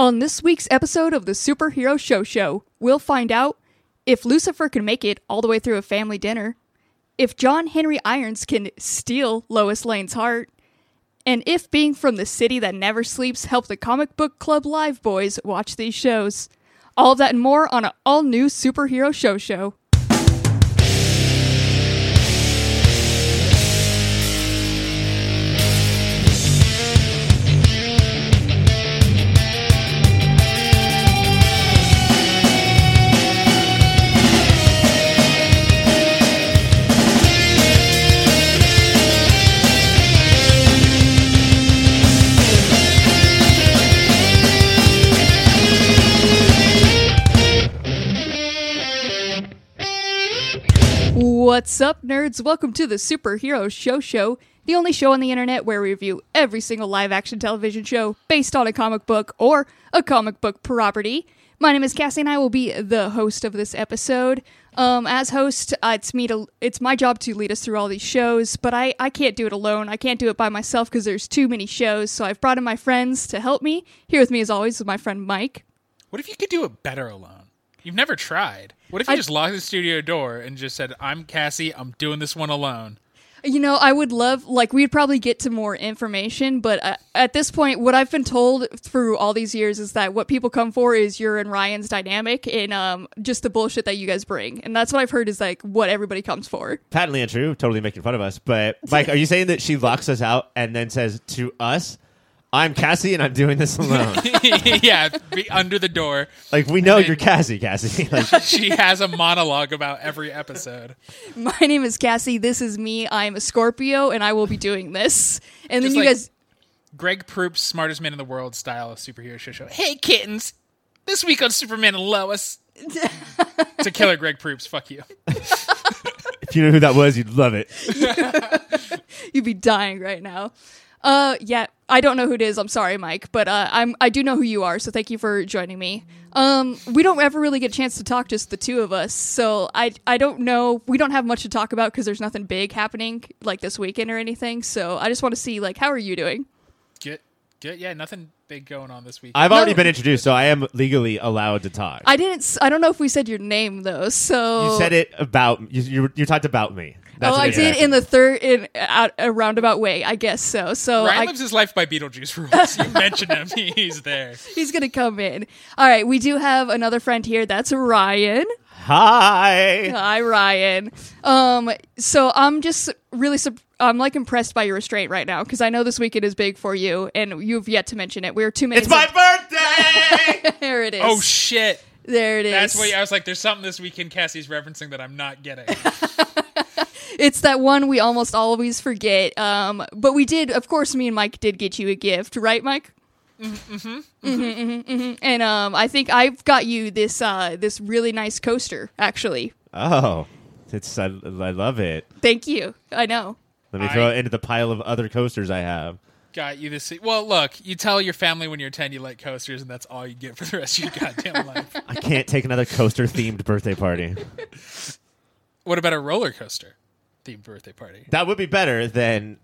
On this week's episode of the Superhero Show Show, we'll find out if Lucifer can make it all the way through a family dinner, if John Henry Irons can steal Lois Lane's heart, and if being from the city that never sleeps helped the Comic Book Club Live boys watch these shows. All of that and more on an all new Superhero Show Show. What's up, nerds? Welcome to the Superhero Show Show, the only show on the internet where we review every single live action television show based on a comic book or a comic book property. My name is Cassie, and I will be the host of this episode. Um, as host, uh, it's me to it's my job to lead us through all these shows, but I I can't do it alone. I can't do it by myself because there's too many shows. So I've brought in my friends to help me. Here with me, as always, is my friend Mike. What if you could do it better alone? You've never tried. What if you I- just locked the studio door and just said, "I'm Cassie. I'm doing this one alone." You know, I would love, like, we'd probably get to more information, but uh, at this point, what I've been told through all these years is that what people come for is your and Ryan's dynamic and um, just the bullshit that you guys bring. And that's what I've heard is, like, what everybody comes for. patently untrue, totally making fun of us. But Mike, are you saying that she locks us out and then says to us, "I'm Cassie and I'm doing this alone"? yeah, be under the door. like we know then- you're Cassie, Cassie. Like, She has a monologue about every episode. My name is Cassie. This is me. I'm a Scorpio, and I will be doing this. And then Just you like- guys. Greg Proops smartest man in the world style of superhero show show. Hey kittens, this week on Superman and Lois. to killer Greg Proops. Fuck you. if you knew who that was, you'd love it. You'd be dying right now. Uh, yeah, I don't know who it is. I'm sorry, Mike, but uh, I'm I do know who you are. So thank you for joining me. Um, we don't ever really get a chance to talk, just the two of us. So I I don't know. We don't have much to talk about because there's nothing big happening like this weekend or anything. So I just want to see like how are you doing? Get get yeah, nothing big going on this week. I've already No. been introduced, so I am legally allowed to talk. I didn't. s- I don't know if we said your name though. So you said it about you. You, you talked about me. That's oh, I did in the third in out, a roundabout way. I guess so. So Ryan I, lives his life by Beetlejuice rules. You mentioned him, he's there. he's gonna come in. All right, we do have another friend here. That's Ryan. Hi. Hi, Ryan. Um, so I'm just really, sup- I'm like impressed by your restraint right now because I know this weekend is big for you, and you've yet to mention it. We're two minutes. It's my in- birthday. there it is. Oh shit. there it is. That's what I was like. There's something this weekend Cassie's referencing that I'm not getting. It's that one we almost always forget. Um, but we did, of course. Me and Mike did get you a gift, right, Mike? Mm-hmm. Mm-hmm. mm-hmm. And um, I think I've got you this uh, this really nice coaster. Actually, oh, it's I, I love it. thank you. I know. Let me I- throw it into the pile of other coasters I have. Got you this. Well, look, you tell your family when you're 10 you like coasters, and that's all you get for the rest of your goddamn life. I can't take another coaster themed birthday party. What about a roller coaster themed birthday party? That would be better than.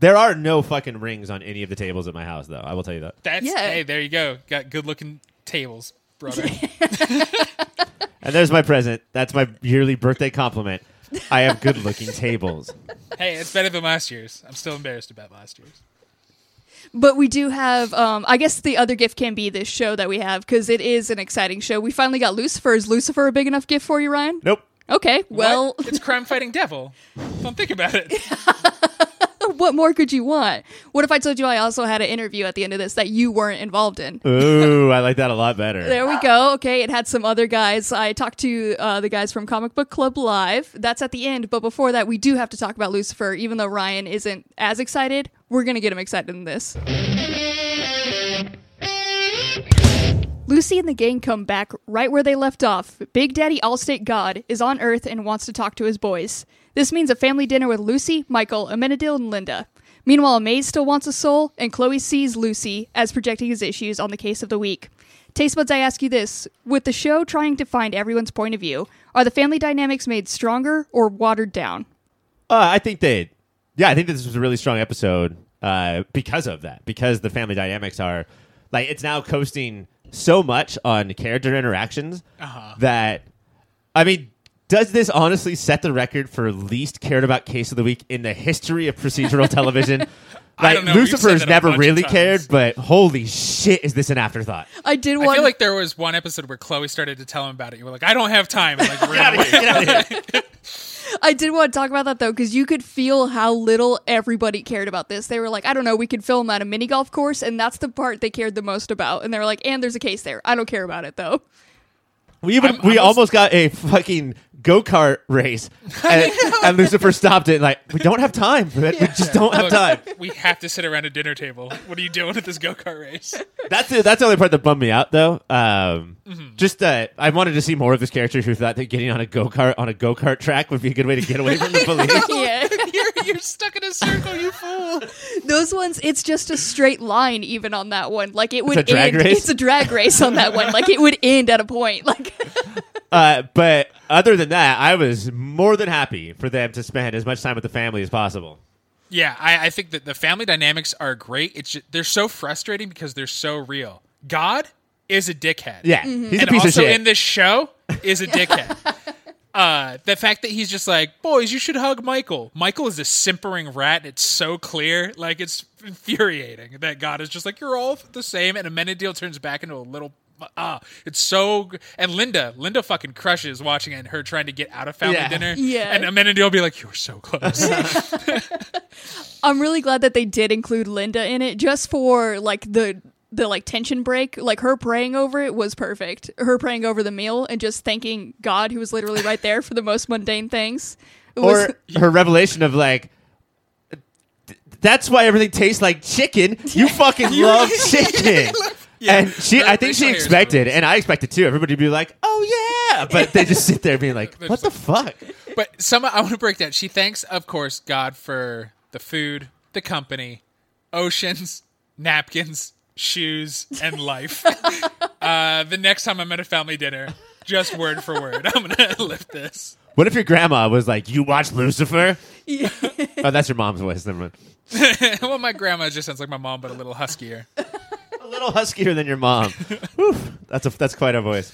There are no fucking rings on any of the tables at my house, though. I will tell you that. That's Yeah. hey, there you go. Got good looking tables, brother. And there's my present. That's my yearly birthday compliment. I have good looking tables. hey, it's better than last year's. I'm still embarrassed about last year's. But we do have, um, I guess the other gift can be this show that we have because it is an exciting show. We finally got Lucifer. Is Lucifer a big enough gift for you, Ryan? Nope. Okay, well, What? it's crime fighting devil. Don't think about it. what more could you want? What if I told you I also had an interview at the end of this that you weren't involved in? Ooh, I like that a lot better. There we go. Okay, it had some other guys. I talked to uh, the guys from Comic Book Club Live. That's at the end. But before that, we do have to talk about Lucifer. Even though Ryan isn't as excited, we're going to get him excited in this. Lucy and the gang come back right where they left off. Big Daddy Allstate God is on Earth and wants to talk to his boys. This means a family dinner with Lucy, Michael, Amenadiel, and Linda. Meanwhile, Maze still wants a soul, and Chloe sees Lucy as projecting his issues on the case of the week. Taste buds, I ask you this: With the show trying to find everyone's point of view, are the family dynamics made stronger or watered down? Uh, I think they, yeah, I think this was a really strong episode uh, because of that. Because the family dynamics are like it's now coasting so much on character interactions Uh-huh. that I mean, does this honestly set the record for least cared about case of the week in the history of procedural television? I Like don't know. We've Lucifer's never really cared, but holy shit, is this an afterthought? I did I want. feel like there was one episode where Chloe started to tell him about it. You were like, I don't have time. And like. Get out of here. I did want to talk about that though, because you could feel how little everybody cared about this. They were like, I don't know, we could film at a mini golf course, and that's the part they cared the most about. And they were like, and there's a case there. I don't care about it though. We even I'm- we I'm almost got a fucking go kart race, and, and Lucifer stopped it. Like we don't have time. but We just don't have time. we have to sit around a dinner table. What are you doing at this go kart race? That's the, that's the only part that bummed me out, though. Um, Mm-hmm. Just that I wanted to see more of this character who thought that getting on a go kart on a go kart track would be a good way to get away from the police. yeah. You're, you're stuck in a circle, you fool. Those ones, it's just a straight line even on that one. Like it would a drag end. race? It's a drag race on that one. Like it would end at a point. Like uh, but other than that, I was more than happy for them to spend as much time with the family as possible. Yeah, I, I think that the family dynamics are great. It's just, they're so frustrating because they're so real. God is a dickhead. Yeah, he's a piece also of shit. in this show is a dickhead. Uh, the fact that he's just like, boys, you should hug Michael. Michael is a simpering rat. It's so clear, like it's infuriating that God is just like, you're all the same, and Amenadiel turns back into a little. Ah, it's so. And Linda, Linda fucking crushes watching it and her trying to get out of family Yeah. dinner. Yeah. and Amenadiel will be like, you're so close. I'm really glad that they did include Linda in it, just for like the the like tension break. Like her praying over it was perfect. Her praying over the meal and just thanking God, who was literally right there for the most mundane things. It was, or her revelation of like. That's why everything tastes like chicken. You fucking love chicken. Yeah. And she, I think she facial hair is expected, and I expected too. Everybody to be like, "Oh yeah," but they just sit there being like, "What the just fuck?" But some I want to break down. She thanks, of course, God for the food, the company, oceans, napkins, shoes, and life. uh, the next time I'm at a family dinner, just word for word, I'm gonna lift this. What if your grandma was like, "You watch Lucifer"? Yeah. oh, that's your mom's voice. Never mind. well, my grandma just sounds like my mom, but a little huskier. A little huskier than your mom. Whew, that's a that's quite a voice.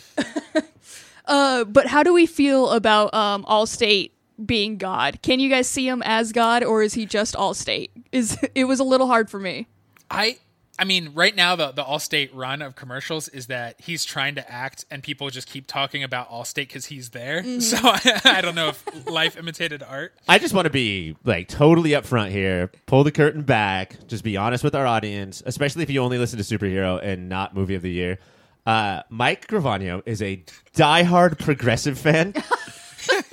Uh, but how do we feel about um Allstate being God? Can you guys see him as God, or is he just Allstate? Is it was a little hard for me. I I mean, right now the the Allstate run of commercials is that he's trying to act, and people just keep talking about Allstate because he's there. So I, I don't know if life imitated art. I just want to be like totally upfront here. Pull the curtain back. Just be honest with our audience, especially if you only listen to superhero and not movie of the year. Uh, Mike Gravano is a diehard progressive fan.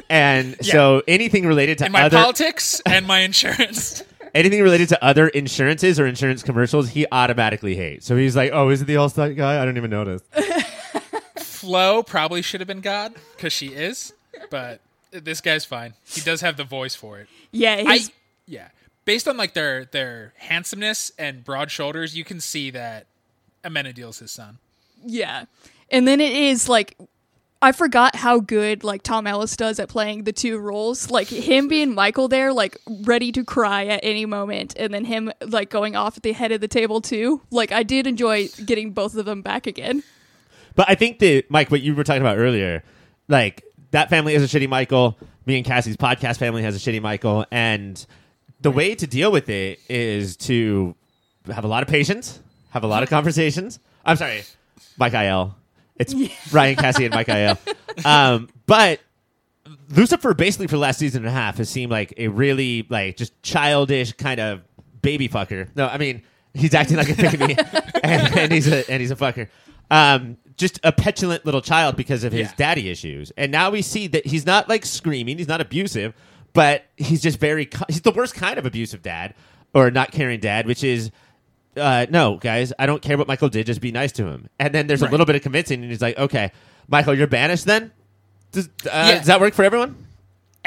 And so anything related to And my other politics and my insurance. Anything related to other insurances or insurance commercials, he automatically hates. So he's like, "Oh, is it the All-Star guy? I don't even notice." Flo probably should have been God because she is, but this guy's fine. He does have the voice for it. Yeah, I yeah, based on like their their handsomeness and broad shoulders, you can see that Amenadiel's his son. yeah. And then it is like I forgot how good like Tom Ellis does at playing the two roles. Like him being Michael there, like ready to cry at any moment, and then him like going off at the head of the table too. Like I did enjoy getting both of them back again. But I think that Mike, what you were talking about earlier, like that family has a shitty Michael. Me and Cassie's podcast family has a shitty Michael, and the way to deal with it is to have a lot of patience, have a lot of conversations. I'm sorry, Mike Il. It's Ryan Cassie and Mike Il. Um, but Lucifer, basically for the last season and a half, has seemed like a really like just childish kind of baby fucker. No, I mean he's acting like a baby, and, and he's a and he's a fucker. Um, just a petulant little child because of his Yeah. daddy issues. And now we see that he's not like screaming, he's not abusive, but he's just very he's the worst kind of abusive dad or not caring dad, which is uh, no, guys, I don't care what Michael did. Just be nice to him. And then there's a little bit of convincing, and he's like, okay, Michael, you're banished then? Does, uh, Yeah. does that work for everyone?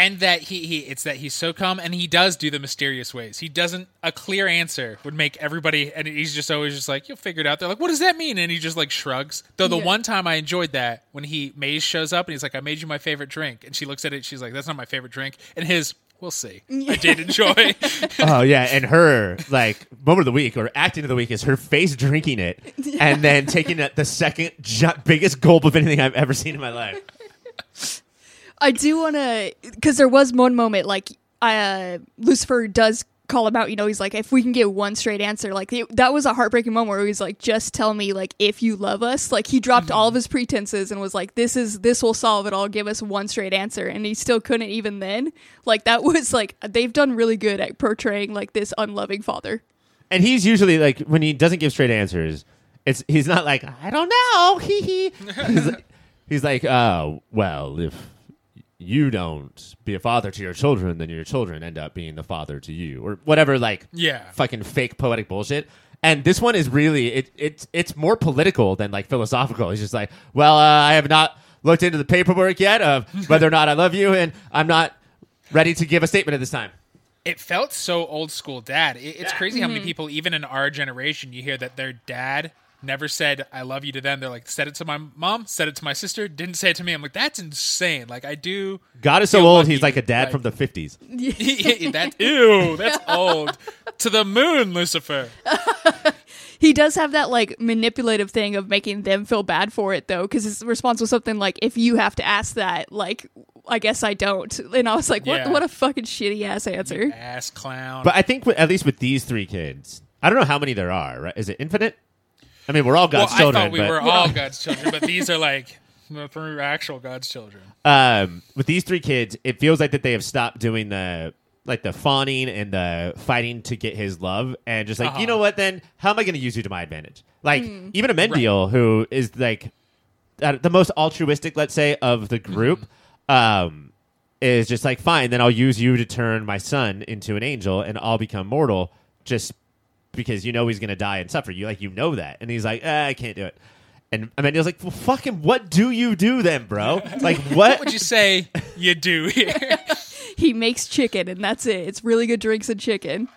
and that he, he it's that he's so calm and he does do the mysterious ways he doesn't a clear answer would make everybody and he's just always just like you'll figure it out they're like what does that mean and he just like shrugs though the Yeah. one time i enjoyed that when he maze shows up and he's like i made you my favorite drink and she looks at it she's like that's not my favorite drink and his We'll see. I did enjoy. oh yeah, and her like moment of the week or acting of the week is her face drinking it and then taking the second ju- biggest gulp of anything I've ever seen in my life. I do want to, because there was one moment like uh, Lucifer does call him out. You know, he's like, if we can get one straight answer, like it, that was a heartbreaking moment where he's like, just tell me like if you love us. Like he dropped all of his pretenses and was like, this is this will solve it all. Give us one straight answer, and he still couldn't even then. Like that was like they've done really good at portraying like this unloving father. And he's usually like when he doesn't give straight answers, it's he's not like I don't know. Hee hee. He's like, he's like, oh well, if you don't be a father to your children, then your children end up being the father to you, or whatever. Like Yeah. fucking fake poetic bullshit. And this one is really it it's it's more political than like philosophical. He's just like, well, uh, I have not looked into the paperwork yet of whether or not I love you, and I'm not ready to give a statement at this time. it felt so old school dad. It, it's crazy how Mm-hmm. many people, even in our generation, you hear that their dad never said "I love you" to them. They're like, said it to my mom, said it to my sister, didn't say it to me. I'm like, that's insane. Like I do. God is so old, lucky, he's like a dad like- from the 50s. that ew, that's old. to the moon, Lucifer. He does have that like manipulative thing of making them feel bad for it though, because his response was something like, "If you have to ask that, like, I guess I don't." And I was like, "What? Yeah. What a fucking shitty ass answer." Ass clown. But I think at least with these three kids, I don't know how many there are. Right? Is it infinite? I mean, we're all well, God's I children. thought we but, were all God's children, but these are like the three actual God's children. um, with these three kids, it feels like that they have stopped doing the like the fawning and the fighting to get his love, and just like Uh-huh. you know what? Then how am I going to use you to my advantage? Like even Amenadiel, who is like the most altruistic, let's say, of the group, um, is just like fine. Then I'll use you to turn my son into an angel, and I'll become mortal. Just because you know he's going to die and suffer. You like you know that, and he's like, ah, I can't do it. And Amenadiel's like, well, fucking, what do you do then, bro? Like, what? What would you say you do here? he makes chicken and that's it. It's really good drinks and chicken.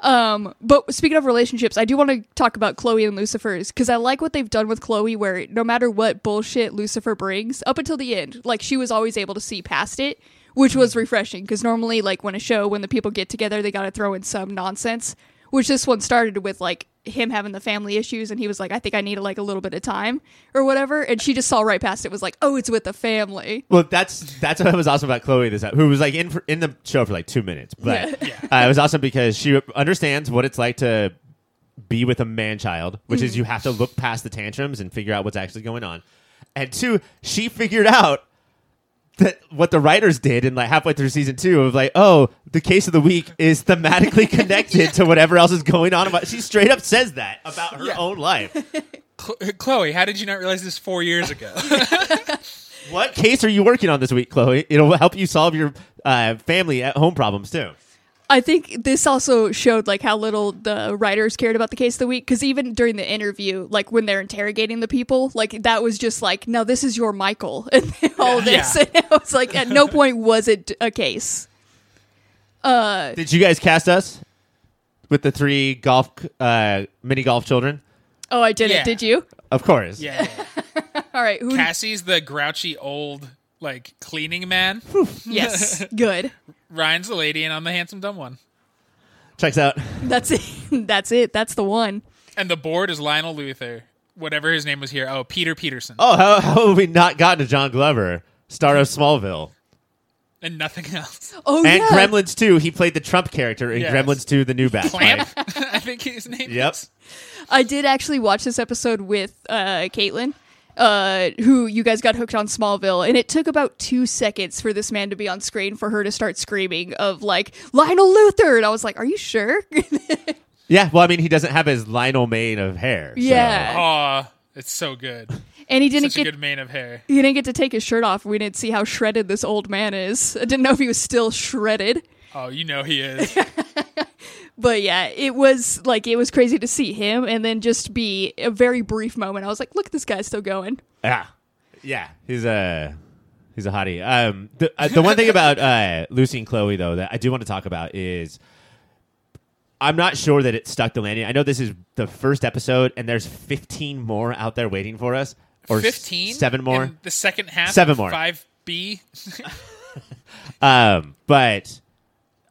Um, but speaking of relationships, I do want to talk about Chloe and Lucifer's because I like what they've done with Chloe, where no matter what bullshit Lucifer brings, up until the end, like she was always able to see past it, which was refreshing. Because normally, like when a show, when the people get together, they got to throw in some nonsense. Which this one started with like him having the family issues, and he was like, "I think I need like a little bit of time or whatever," and she just saw right past it. Was like, "Oh, it's with the family." Well, that's that's what was awesome about Chloe this who was like in for, in the show for like two minutes, but uh, it was awesome because she understands what it's like to be with a man child, which is you have to look past the tantrums and figure out what's actually going on. And two, she figured out that what the writers did in like halfway through season two of like, oh, the case of the week is thematically connected to whatever else is going on about. She straight up says that about her Yeah. own life. Chloe, how did you not realize this four years ago? What case are you working on this week, Chloe? It'll help you solve your uh, family at home problems too. I think this also showed like how little the writers cared about the case of the week because even during the interview, like when they're interrogating the people, like that was just like, no, this is your Michael and all this. Yeah. And it was like at no point was it a case. Uh, Did you guys cast us with the three golf uh, mini golf children? oh, I did Yeah. it. Did you? Of course. yeah. All right. Who? Cassie's the grouchy old like cleaning man. yes. Good. Ryan's the lady, and I'm the handsome dumb one. Checks out. That's it. That's it. That's the one. And the board is Lionel Luthor, whatever his name was here. Oh, Peter Peterson, Oh, how, how have we not gotten to John Glover, star of Smallville? and nothing else. Oh and yeah. Gremlins 2. He played the Trump character in Yes. Gremlins 2, the new Bat. Clamp. I think his name. Yep. is. I did actually watch this episode with uh, Caitlin, uh, who you guys got hooked on Smallville, and it took about two seconds for this man to be on screen for her to start screaming of like Lionel Luthor, and I was like, "Are you sure?" Yeah, well, I mean, he doesn't have his Lionel mane of hair. so- Yeah. Aw, it's so good. and he didn't Such a get good mane of hair. he didn't get to take his shirt off. We didn't see how shredded this old man is. I didn't know if he was still shredded. Oh, you know he is. But yeah, it was like it was crazy to see him, and then just be a very brief moment. I was like, "Look, this guy's still going." Yeah, yeah, he's a he's a hottie. Um, the uh, the one thing about uh, Lucy and Chloe though that I do want to talk about is I'm not sure that it stuck the landing. I know this is the first episode, and there's 15 more out there waiting for us, or Fifteen. seven more. In the second half. Seven more. Five B. Um, but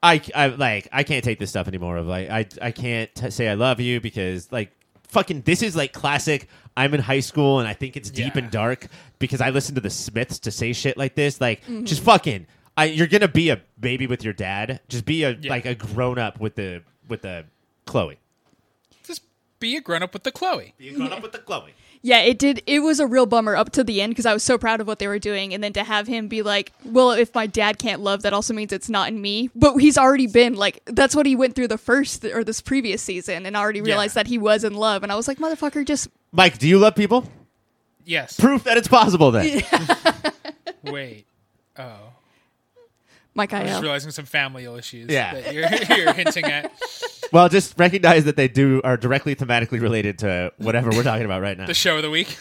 I, I like I can't take this stuff anymore. Of like I I can't t- say I love you because like fucking this is like classic. I'm in high school and I think it's deep Yeah. and dark because I listen to the Smiths to say shit like this. Like Mm-hmm. just fucking. I, you're gonna be a baby with your dad. Just be a Yeah. like a grown up with the with the Chloe. Just be a grown up with the Chloe. Be a grown up with the Chloe. Yeah, it did. It was a real bummer up to the end because I was so proud of what they were doing, and then to have him be like, "Well, if my dad can't love, that also means it's not in me." But he's already been like, that's what he went through the first or this previous season, and already realized Yeah. that he was in love. And I was like, "Motherfucker, just Mike, do you love people? Yes. Proof that it's possible. Then Wait. Oh. Mike I'm just uh, realizing some familial issues Yeah. that you're, you're hinting at. well, just recognize that they do are directly thematically related to whatever we're talking about right now. The show of the week.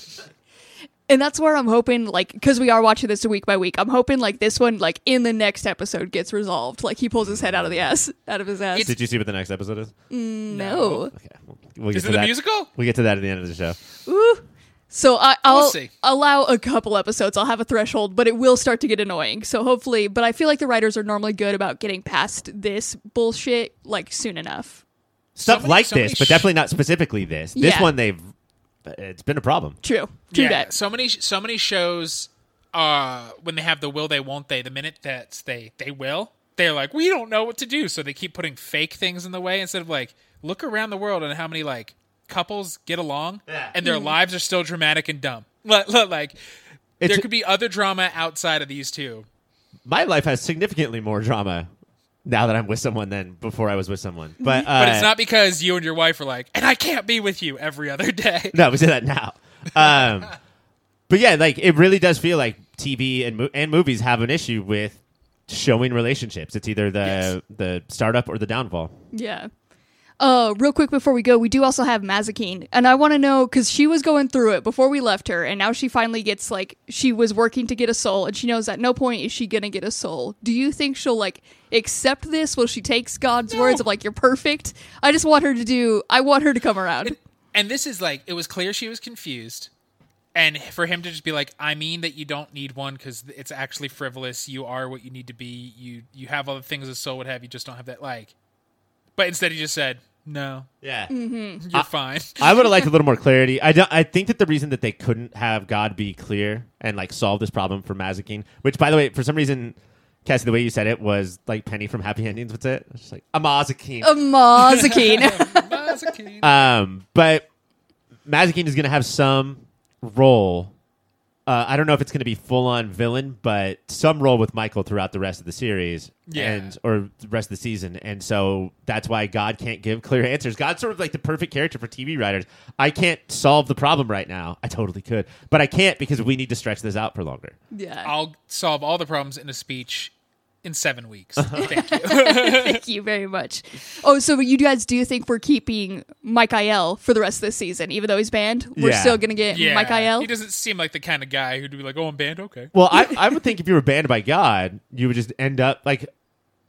And that's where I'm hoping, like, because we are watching this week by week. I'm hoping like this one, like in the next episode, gets resolved. Like he pulls his head out of the ass, out of his ass. Did you see what the next episode is? Mm, no. Okay, we'll, we'll get Is to it the that. musical? We get to that at the end of the show. Ooh. So I, I'll see. allow a couple episodes. I'll have a threshold, but it will start to get annoying. So hopefully, but I feel like the writers are normally good about getting past this bullshit like soon enough. Stuff many- like so many this, but definitely not specifically this. This Yeah. one, they've it's been a problem. True. True yeah. that. So many so many shows uh when they have the will they won't they, the minute that they they will, they're like, We don't know what to do. So they keep putting fake things in the way instead of like look around the world and how many like couples get along Yeah. and their lives are still dramatic and dumb. Like, like there could be other drama outside of these two. My life has significantly more drama now that I'm with someone than before I was with someone. But uh, But it's not because you and your wife are like, and I can't be with you every other day. No, we say that now. Um, but yeah, like it really does feel like TV and mo- and movies have an issue with showing relationships. It's either the Yes. the startup or the downfall. Yeah. Uh, real quick before we go, we do also have Mazikeen, and I want to know because she was going through it before we left her, and now she finally gets like she was working to get a soul, and she knows at no point is she gonna get a soul. Do you think she'll like accept this? Will she take God's words of like you're perfect? I just want her to do. I want her to come around. And this is like, it was clear she was confused. And for him to just be like, I mean that you don't need one because it's actually frivolous. You are what you need to be. You you have all the things a soul would have. You just don't have that. Like, but instead he just said, no, Yeah. you're fine. I would have liked a little more clarity. I don't, I think that the reason that they couldn't have God be clear and like solve this problem for Mazikeen, which by the way, for some reason, Cassie, the way you said it was like Penny from Happy Endings. What's it? It's just like a Mazikeen. A Mazikeen. Mazikeen. Um, but Mazikeen is going to have some role. Uh, I don't know if it's going to be full on villain, but some role with Michael throughout the rest of the series Yeah. and or the rest of the season, and so that's why God can't give clear answers. God's sort of like the perfect character for TV writers. I can't solve the problem right now. I totally could, but I can't because we need to stretch this out for longer. yeah. I'll solve all the problems in a speech in seven weeks. Uh-huh. Thank you. Thank you very much. Oh, so you guys do think we're keeping Mike IL for the rest of this season, even though he's banned? We're Yeah. still gonna get Yeah, Mike IL. he doesn't seem like the kind of guy who'd be like, "Oh, I'm banned. Okay." Well, I, I would think if you were banned by God, you would just end up like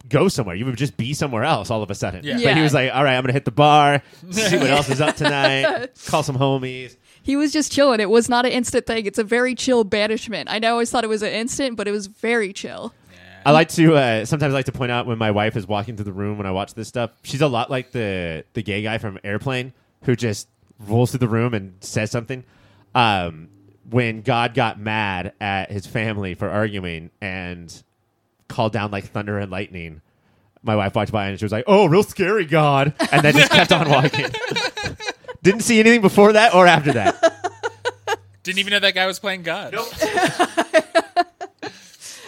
go somewhere. You would just be somewhere else all of a sudden. Yeah. But Yeah. he was like, all right, I'm going to hit the bar, see what else is up tonight, call some homies. He was just chilling. It was not an instant thing. It's a very chill banishment. I know I always thought it was an instant, but it was very chill. I like to uh, sometimes I like to point out when my wife is walking through the room when I watch this stuff. She's a lot like the the gay guy from Airplane who just rolls through the room and says something. Um, when God got mad at his family for arguing and called down like thunder and lightning, my wife walked by and she was like, "Oh, real scary God," and then just kept on walking. Didn't see anything before that or after that. Didn't even know that guy was playing God.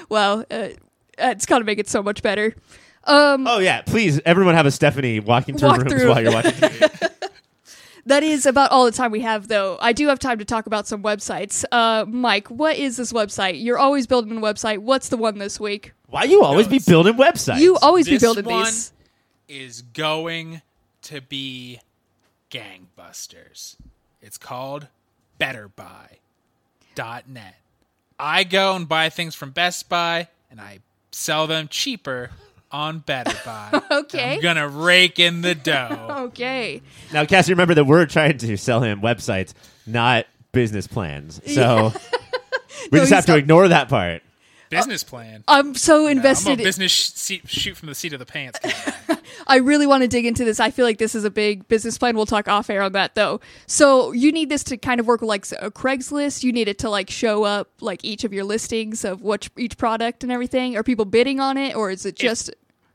Wow, uh, it's gotta make it so much better. Um, Oh yeah, please, everyone have a Stephanie walking through Walk rooms through. while you're watching TV. that is about all the time we have, though. I do have time to talk about some websites. Uh, Mike, what is this website? You're always building a website. What's the one this week? Why you always be building websites? You always be building one these. is going to be gangbusters. It's called BetterBuy.net. I go and buy things from Best Buy and I sell them cheaper on BetterBuy. Okay. I'm gonna rake in the dough. Okay. Now, Cassie, remember that we're trying to sell him websites, not business plans. So we No, just he's have to not- ignore that part. Business plan. I'm so I'm a invested. business sh- seat, shoot from the seat of the pants. guy. I really want to dig into this. I feel like this is a big business plan. We'll talk off air on that though. So you need this to kind of work like a uh, Craigslist. You need it to like show up like each of your listings of what each product and everything. Are people bidding on it, or is it just?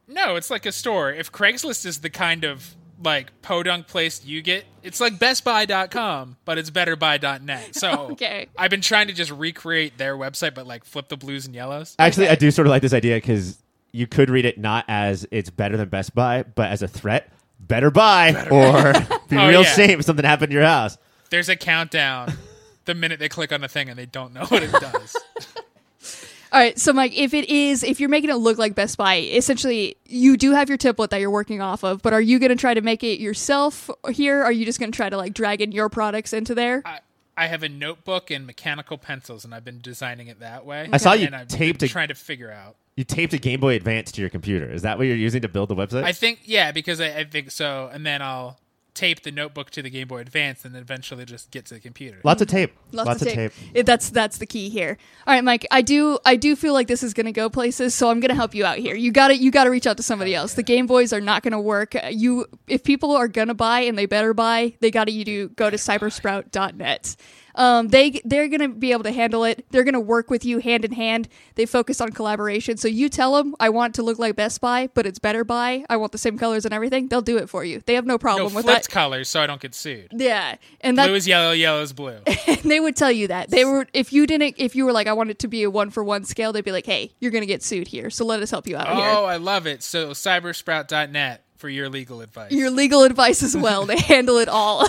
no, it's like a store. If Craigslist is the kind of like podunk place you get, it's like BestBuy.com, but it's BetterBuy.net. So Okay. I've been trying to just recreate their website, but like flip the blues and yellows. Actually, I do sort of like this idea because you could read it not as it's better than Best Buy, but as a threat. Better buy or be Oh, real yeah. shame if something happened to your house. There's a countdown the minute they click on the thing and they don't know what it does. All right, so Mike, if it is, if you're making it look like Best Buy, essentially you do have your template that you're working off of, but are you going to try to make it yourself here? Are you just going to try to like drag in your products into there? I, I have a notebook and mechanical pencils, and I've been designing it that way. I saw you and I've taped been a- trying to figure out. You taped a Game Boy Advance to your computer. Is that what you're using to build the website? I think yeah, because I, I think so, and then I'll tape the notebook to the Game Boy Advance, and then eventually just get to the computer. Lots of tape. Lots, of tape. It- that's that's the key here. All right, Mike. I do I do feel like this is going to go places, so I'm going to help you out here. You got to you got to reach out to somebody else. The Game Boys are not going to work. Uh, You if people are going to buy and they better buy, they got to you do go to cybersprout.net. Um, they they're going to be able to handle it. They're going to work with you hand in hand. They focus on collaboration. So you tell them, I want to look like Best Buy, but it's Better Buy. I want the same colors and everything. They'll do it for you. They have no no problem with flipped that. colors, so I don't get sued. Yeah, and that Blue is yellow, yellow is blue. they would tell you that they were if you didn't if you were like I want it to be a one for one scale, they'd be like, hey, you're gonna get sued here, so let us help you out oh, here. I love it. So cybersprout.net for your legal advice. Your legal advice as well. They handle it all.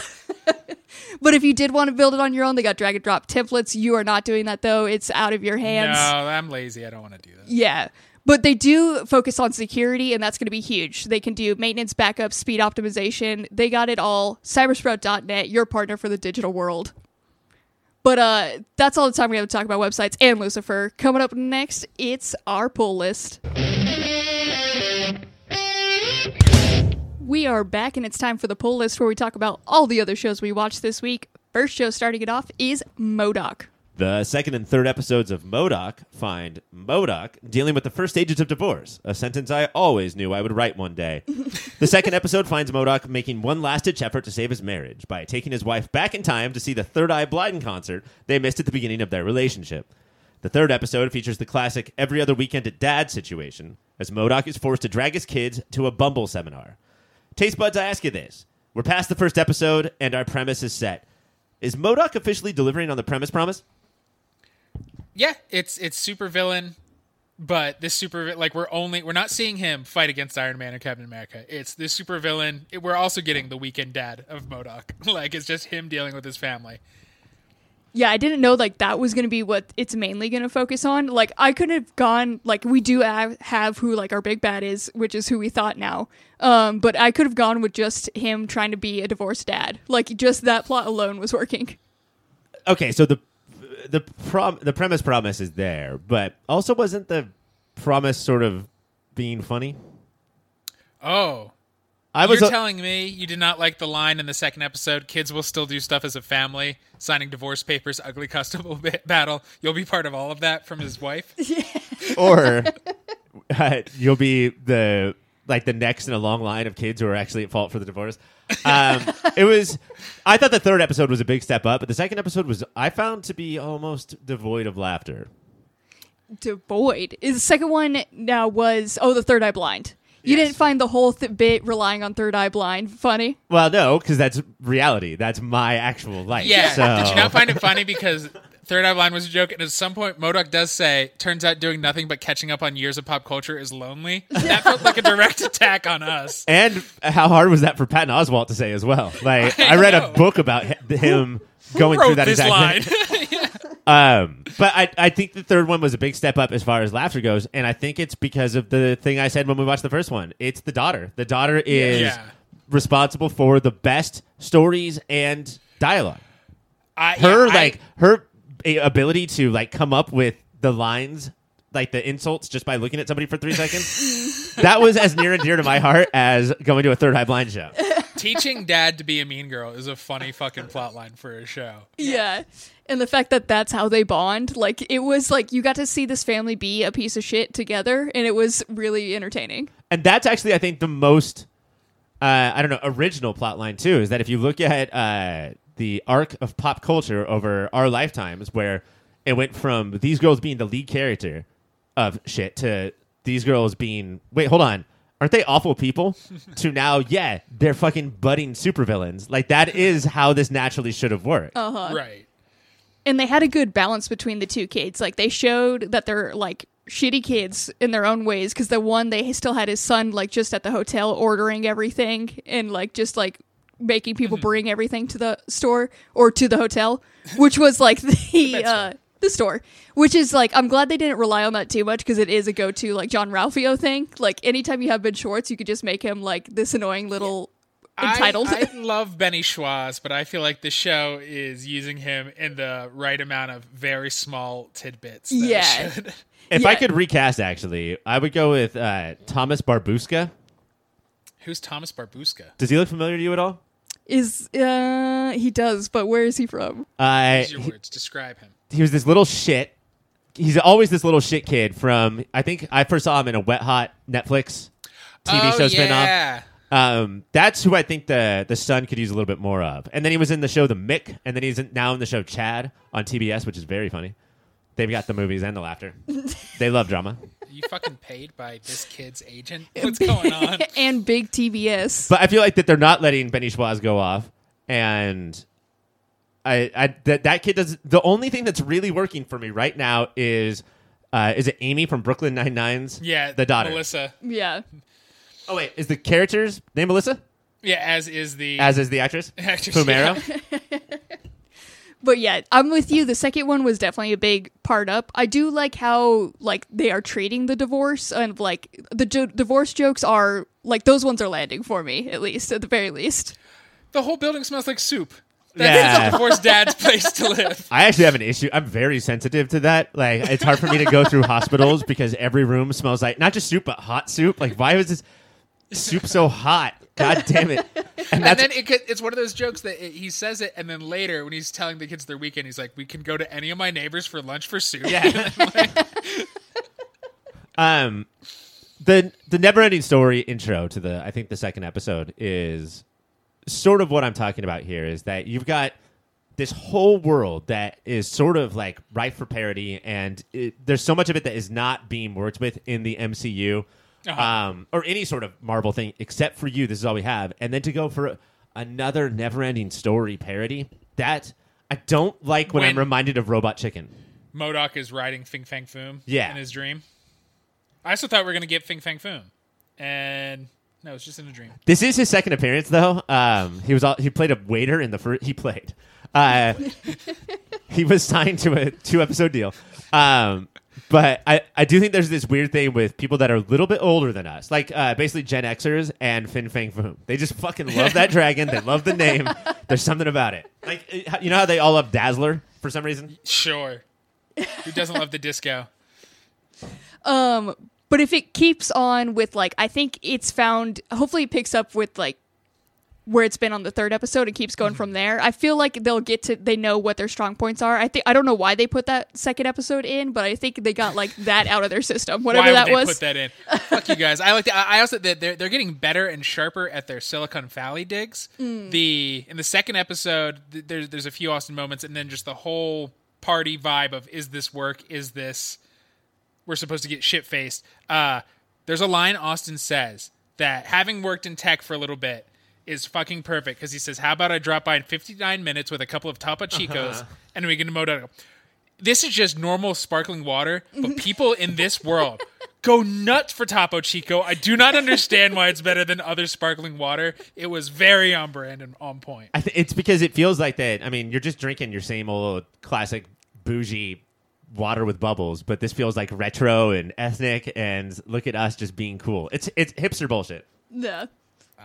but if you did want to build it on your own, they got drag and drop templates. You are not doing that though. It's out of your hands. no, I'm lazy. I don't want to do that. Yeah. But they do focus on security, and that's going to be huge. They can do maintenance, backup, speed optimization. They got it all. Cybersprout.net, your partner for the digital world. But uh, that's all the time we have to talk about websites and Lucifer. Coming up next, it's our pull list. We are back, and it's time for the pull list where we talk about all the other shows we watched this week. First show starting it off is MODOK. The second and third episodes of MODOK find MODOK dealing with the first stages of divorce, a sentence I always knew I would write one day. the second episode finds MODOK making one last ditch effort to save his marriage by taking his wife back in time to see the Third Eye Blind concert they missed at the beginning of their relationship. The third episode features the classic every other weekend at dad situation, as MODOK is forced to drag his kids to a Bumble seminar. Taste buds, I ask you this. We're past the first episode, and our premise is set. Is MODOK officially delivering on the premise promise? Yeah, it's it's super villain, but this super like we're only we're not seeing him fight against Iron Man or Captain America. It's this super villain. It- we're also getting the weekend dad of MODOK. like it's just him dealing with his family. Yeah, I didn't know like that was going to be what it's mainly going to focus on. Like I could have gone like we do have, have who like our big bad is, which is who we thought now. Um, but I could have gone with just him trying to be a divorced dad. Like just that plot alone was working. okay, so the the prom the premise promise is there, but also wasn't the promise sort of being funny? Oh, I was you're a- telling me you did not like the line in the second episode? Kids will still do stuff as a family, signing divorce papers, ugly custom ba- battle. You'll be part of all of that from his wife. yeah. or uh, you'll be the like the next in a long line of kids who are actually at fault for the divorce. Um, it was. I thought the third episode was a big step up, but the second episode was I found to be almost devoid of laughter. Devoid. Is the second one now was oh the third eye blind. You Yes. didn't find the whole th- bit relying on third eye blind funny. Well, no, because that's reality. That's my actual life. Yeah. So. Did you not find it funny because Third Eye Blind was a joke, and at some point MODOK does say, "Turns out doing nothing but catching up on years of pop culture is lonely." That felt like a direct attack on us. And how hard was that for Patton Oswalt to say as well? Like I, I read know. a book about hi- him going through that exact line. thing. Um, but I, I think the third one was a big step up as far as laughter goes, and I think it's because of the thing I said when we watched the first one. It's the daughter. The daughter is Yeah. responsible for the best stories and dialogue. I, Her yeah, I- like her a- ability to like come up with the lines, like the insults, just by looking at somebody for three seconds. that was as near and dear to my heart as going to a third eye blind show. teaching dad to be a mean girl is a funny fucking plot line for a show. Yeah. And the fact that that's how they bond, like it was like you got to see this family be a piece of shit together, and it was really entertaining. and that's actually I think the most uh, I don't know original plot line too is that if you look at uh, the arc of pop culture over our lifetimes, where it went from these girls being the lead character of shit to these girls being wait hold on aren't they awful people to now yeah they're fucking budding supervillains like that is how this naturally should have worked Uh-huh. Right. And they had a good balance between the two kids. Like they showed that they're like shitty kids in their own ways because the one they still had his son like just at the hotel ordering everything and like just like making people bring everything to the store or to the hotel, which was like the uh, the store, which is like I'm glad they didn't rely on that too much because it is a go to like Jean-Ralphio thing. Like anytime you have Ben Schwartz, you could just make him like this annoying little entitled. I, I love Benny Schwartz, but I feel like the show is using him in the right amount of very small tidbits. that it Yeah. if I could recast actually I would go with uh, Thomas Barbusca Who's Thomas Barbusca? does he look familiar to you at all is uh he does, but where is he from? uh, Use your words. Describe him. he was this little shit. He's always this little shit kid from. I think I first saw him in a Wet Hot Netflix TV oh, show spinoff. Yeah. Um, that's who I think the the son could use a little bit more of. And then he was in the show The Mick, and then he's in, now in the show Chad on TBS, which is very funny. They've got the movies and the laughter. they love drama. Are you fucking paid by this kid's agent? What's going on? and big TBS. But I feel like that they're not letting Benny Schwartz go off, and I, I that that kid does. The only thing that's really working for me right now is, uh, is it Amy from Brooklyn Nine Nine's? Yeah, the daughter. Melissa. yeah. Oh wait, is the character's name Melissa? Yeah, as is the As is the actress Actress, Fumero. But yeah, I'm with you. The second one was definitely a big part up. I do like how like they are treating the divorce and like the jo- divorce jokes are like those ones are landing for me at least at the very least. the whole building smells like soup. Yeah. That's the divorced dad's place to live. I actually have an issue. I'm very sensitive to that. Like, it's hard for me to go through hospitals because every room smells like not just soup, but hot soup. Like, why is this soup so hot? God damn it! And And then it, could- it's one of those jokes that it, he says it, and then later when he's telling the kids their weekend, he's like, "We can go to any of my neighbors for lunch for soup." Yeah. um, the the never ending story intro to the I think the second episode is sort of what I'm talking about here. Is that you've got this whole world that is sort of like ripe for parody, and it, there's so much of it that is not being worked with in the MCU. Uh-huh. Um, or any sort of Marvel thing, except for you. This is all we have, and then to go for another never-ending story parody. That I don't like when, I'm reminded of Robot Chicken. MODOK is riding Fin Fang Foom Yeah. in his dream. I also thought we were gonna get Fin Fang Foom, and no, it's just in a dream. This is his second appearance, though. Um, he was all, he played a waiter in the first. He played. Uh, he was signed to a two episode deal. Um, but I, I do think there's this weird thing with people that are a little bit older than us, like uh, basically Gen Xers and Fin Fang Foom. They just fucking love that dragon. They love the name. There's something about it. Like uh, you know how they all love Dazzler for some reason. Sure. Who doesn't love the disco? Um, but if it keeps on with like, I think it's found. Hopefully, it picks up with like where it's been on the third episode and keeps going from there. I feel like they'll get to. They know what their strong points are. I think I don't know why they put that second episode in, but I think they got like that out of their system. Whatever that they was. put that in? Fuck you guys. I like. The, I I also they're they're getting better and sharper at their Silicon Valley digs. Mm. The in the second episode, there's there's a few Austin moments, and then just the whole party vibe of is this work? Is this we're supposed to get shit faced? Uh, there's a line Austin says that having worked in tech for a little bit is fucking perfect because he says, "How about I drop by in 59 minutes with a couple of Topo uh-huh. Chicos and we can moto." This is just normal sparkling water, but people in this world go nuts for Topo Chico. I do not understand why it's better than other sparkling water. It was very on brand and on point. I th- it's because it feels like that. I mean, you're just drinking your same old classic bougie water with bubbles, but this feels like retro and ethnic. And look at us just being cool. It's it's hipster bullshit. Yeah,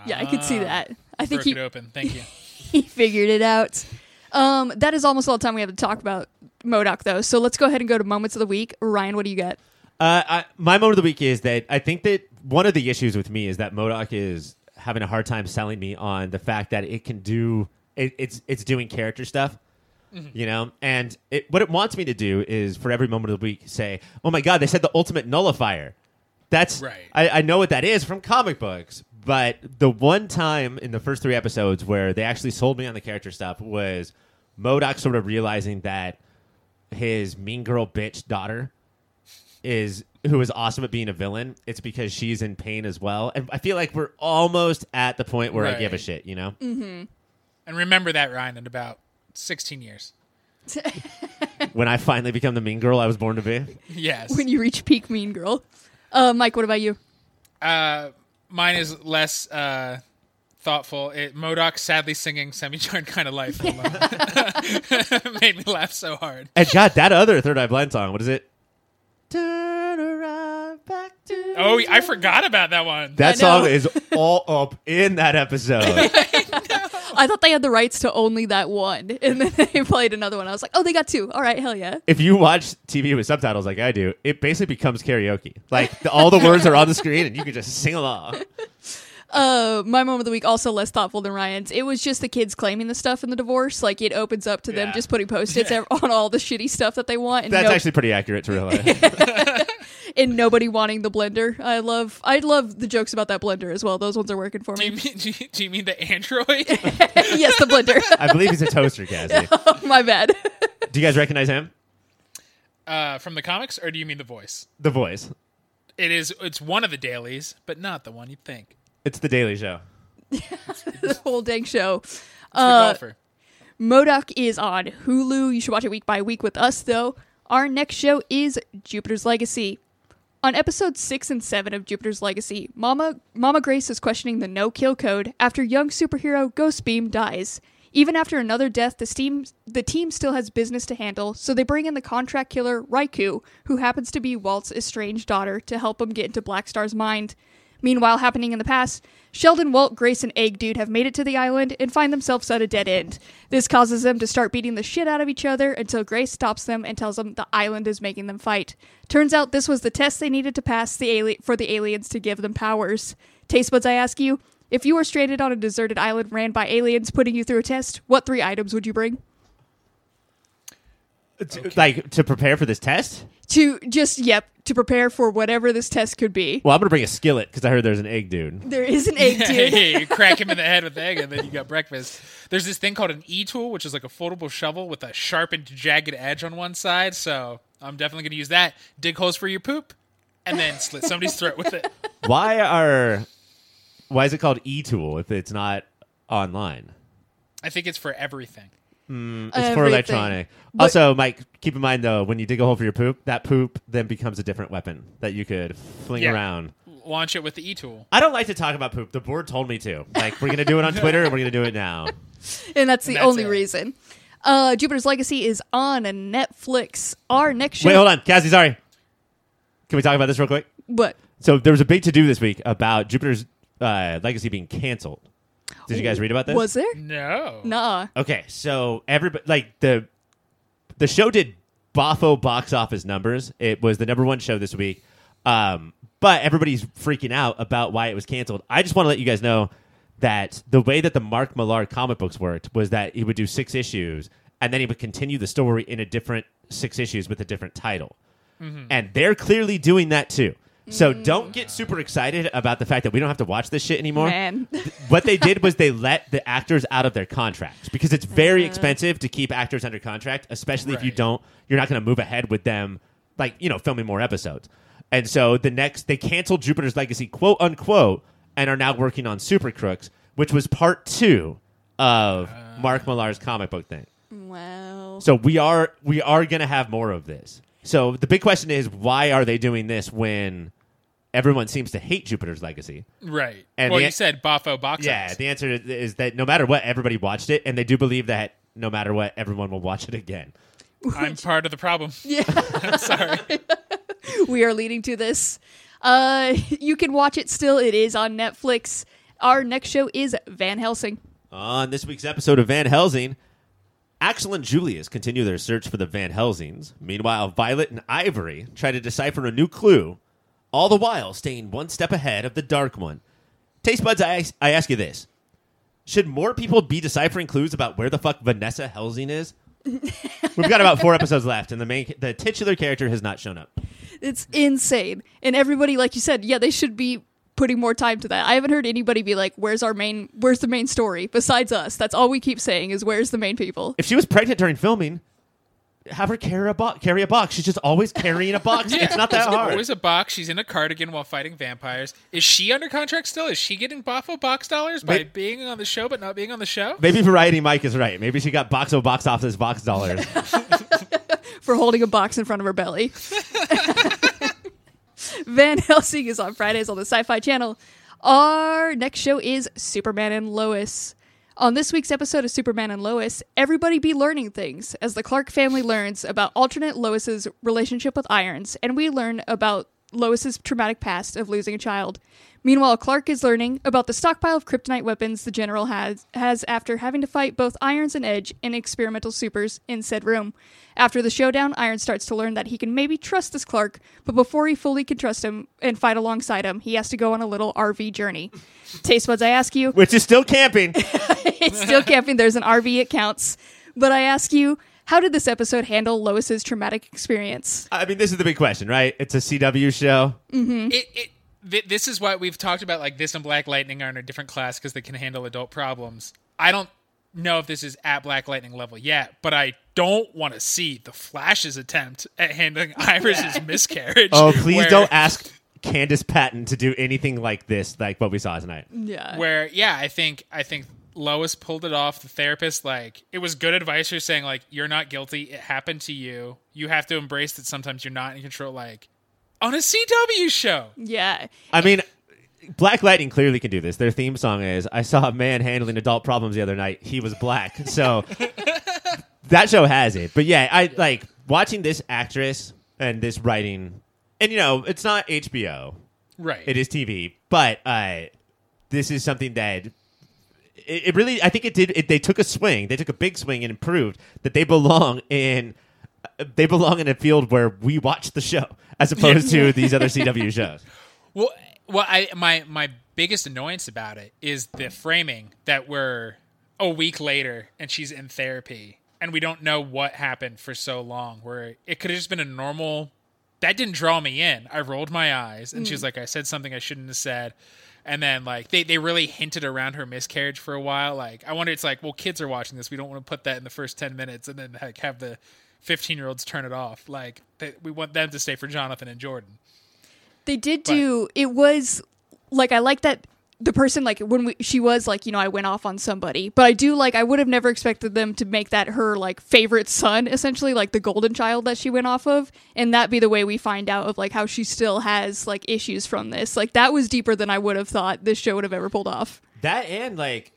yeah, I could see that. I think Broke he it open. Thank you. he figured it out. Um, that is almost all the time we have to talk about MODOK, though. So let's go ahead and go to moments of the week. Ryan, what do you got? Uh, I, my moment of the week is that I think that one of the issues with me is that MODOK is having a hard time selling me on the fact that it can do it, it's it's doing character stuff. You know, and it, what it wants me to do is for every moment of the week say, "Oh my god, they said the ultimate nullifier." That's Right. I, I know what that is from comic books, but the one time in the first three episodes where they actually sold me on the character stuff was MODOK sort of realizing that his mean girl bitch daughter is who is awesome at being a villain. It's because she's in pain as well, and I feel like we're almost at the point where I give a shit. You know, And remember that, Ryan, in about 16 years. when I finally become the mean girl I was born to be. Yes. when you reach peak mean girl. Uh, Mike, what about you? Uh, mine is less uh, thoughtful. It, MODOK sadly singing "Semi-Charmed Kind of Life" for made me laugh so hard. And God, that other Third Eye Blind song, what is it? Turn around back to Oh, I forgot about that one. That song is all up in that episode. I thought they had the rights to only that one, and then they played another one. I was like, oh, they got two. All right, hell yeah. if you watch TV with subtitles like I do, it basically becomes karaoke. Like the, all the words are on the screen and you can just sing along. Uh, my moment of the week also less thoughtful than Ryan's. It was just the kids claiming the stuff in the divorce. Like it opens up to them Yeah. just putting post-its on all the shitty stuff that they want, and, That's no- actually pretty accurate to real life. And nobody wanting the blender. I love, I love the jokes about that blender as well. Those ones are working for Do you me. mean, do you, do you mean the android? yes, the blender. I believe he's a toaster, Cassie. my bad. Do you guys recognize him? uh, from the comics, or do you mean the voice? The voice. It is. It's one of the dailies, but not the one you'd think. It's the Daily Show. the whole dang show. It's Uh. MODOK is on Hulu. You should watch it week by week with us, though. Our next show is Jupiter's Legacy. On episodes six and seven of Jupiter's Legacy, Mama Mama Grace is questioning the no-kill code after young superhero Ghostbeam dies. Even after another death, the team the team still has business to handle, so they bring in the contract killer Raikou, who happens to be Walt's estranged daughter, to help him get into Blackstar's mind. Meanwhile, happening in the past, Sheldon, Walt, Grace, and Egg Dude have made it to the island and find themselves at a dead end. This causes them to start beating the shit out of each other until Grace stops them and tells them the island is making them fight. Turns out this was the test they needed to pass the ali- for the aliens to give them powers. Taste buds, I ask you, if you were stranded on a deserted island ran by aliens putting you through a test, what three items would you bring? Like to prepare for this test? To just, yep, to prepare for whatever this test could be. Well, I'm gonna bring a skillet because I heard there's an egg dude. There is an egg dude. hey, you crack him in the head with the egg, and then you got breakfast. There's this thing called an E tool, which is like a foldable shovel with a sharpened, jagged edge on one side. So I'm definitely going to use that. Dig holes for your poop, and then slit somebody's throat with it. Why are why is it called E Tool if it's not online? I think it's for everything. It's for electronic. But- also, Mike, keep in mind though, when you dig a hole for your poop, that poop then becomes a different weapon that you could fling Yeah. around. Launch it with the E tool. I don't like to talk about poop. The board told me to. Like, we're gonna do it on Twitter, and we're gonna do it now. and that's the that's only it. reason. Uh, Jupiter's Legacy is on a Netflix. Our next show. Wait, hold on, Cassie. Sorry. Can we talk about this real quick? What? So there was a big to do this week about Jupiter's uh, Legacy being canceled. Did you guys read about this? Was there? No. Nah. Okay, so everybody like the the show did boffo box office numbers. It was the number one show this week. Um, but everybody's freaking out about why it was canceled. I just want to let you guys know that the way that the Mark Millar comic books worked was that he would do six issues and then he would continue the story in a different six issues with a different title. And they're clearly doing that too. So mm. don't get super excited about the fact that we don't have to watch this shit anymore Man. what they did was they let the actors out of their contracts because it's very uh-huh. expensive to keep actors under contract, especially if you Right. don't, you're not going to move ahead with them, like, you know, filming more episodes. And so the next, they canceled Jupiter's Legacy, quote unquote, and are now working on Super Crooks, which was part two of uh. Mark Millar's comic book thing. wow. So we are we are going to have more of this. So the big question is, why are they doing this when everyone seems to hate Jupiter's Legacy? Right. And well, the- you said Boffo box Yeah, office. the answer is- is that no matter what, everybody watched it, and they do believe that no matter what, everyone will watch it again. I'm part of the problem. Yeah. I'm sorry. we are leading to this. Uh, you can watch it still. It is on Netflix. Our next show is Van Helsing. On this week's episode of Van Helsing, Axel and Julius continue their search for the Van Helsings. Meanwhile, Violet and Ivory try to decipher a new clue, all the while staying one step ahead of the Dark One. Taste buds, I, I ask you this: Should more people be deciphering clues about where the fuck Vanessa Helsing is? We've got about four episodes left, and the main the titular character has not shown up. It's insane. And everybody, like you said, yeah, they should be putting more time to that. I haven't heard anybody be like, "Where's our main? Where's the main story?" Besides us, that's all we keep saying is, "Where's the main people?" If she was pregnant during filming, have her carry a box. Carry a box. She's just always carrying a box. It's not that There's hard. Always a box. She's in a cardigan while fighting vampires. Is she under contract still? Is she getting Boffo box dollars by Wait. being on the show but not being on the show? Maybe Variety Mike is right. Maybe she got box of box office box dollars. for holding a box in front of her belly. Van Helsing is on Fridays on the Sci Fi Channel. Our next show is Superman and Lois. On this week's episode of Superman and Lois, everybody be learning things as the Clark family learns about alternate Lois's relationship with Irons, and we learn about Lois's traumatic past of losing a child. Meanwhile, Clark is learning about the stockpile of kryptonite weapons the general has has after having to fight both Irons and Edge in experimental supers in said room. After the showdown, Irons starts to learn that he can maybe trust this Clark, but before he fully can trust him and fight alongside him, he has to go on a little RV journey. Taste buds, I ask you, Which is still camping. it's still camping. There's an RV, it counts. But I ask you, how did this episode handle Lois's traumatic experience? I mean, this is the big question, right? It's a CW show. Mm-hmm. It, it, th- this is what we've talked about. Like this and Black Lightning are in a different class because they can handle adult problems. I don't know if this is at Black Lightning level yet, but I don't want to see the Flash's attempt at handling Iris's miscarriage. Oh, please where- don't ask Candice Patton to do anything like this, like what we saw tonight. Yeah. where yeah i think i think lois pulled it off the therapist like it was good advice You're saying like you're not guilty it happened to you you have to embrace that sometimes you're not in control like on a cw show yeah. I mean, Black Lightning clearly can do this. Their theme song is I saw a man handling adult problems the other night. He was black. So that show has it. But yeah, I like watching this actress and this writing. And you know, it's not HBO. right It is TV, but uh, this is something that it, it really. I think it did. It, they took a swing. They took a big swing and proved that they belong in. uh, They belong in a field where we watch the show, as opposed to these other CW shows. well well i my my biggest annoyance about it is the framing that we're a week later and she's in therapy and we don't know what happened for so long where it could have just been a normal that didn't draw me in i rolled my eyes and she was like i said something i shouldn't have said and then like they, they really hinted around her miscarriage for a while. Like i wonder it's like well kids are watching this. We don't want to put that in the first 10 minutes and then like have the 15 year olds turn it off. Like they, we want them to stay for jonathan and jordan. They did do it was like I like that the person like when we she was like, you know, I went off on somebody. But I do like I would have never expected them to make that her like favorite son, essentially like the golden child that she went off of, and that be the way we find out of like how she still has like issues from this. Like that was deeper than I would have thought this show would have ever pulled off. That and like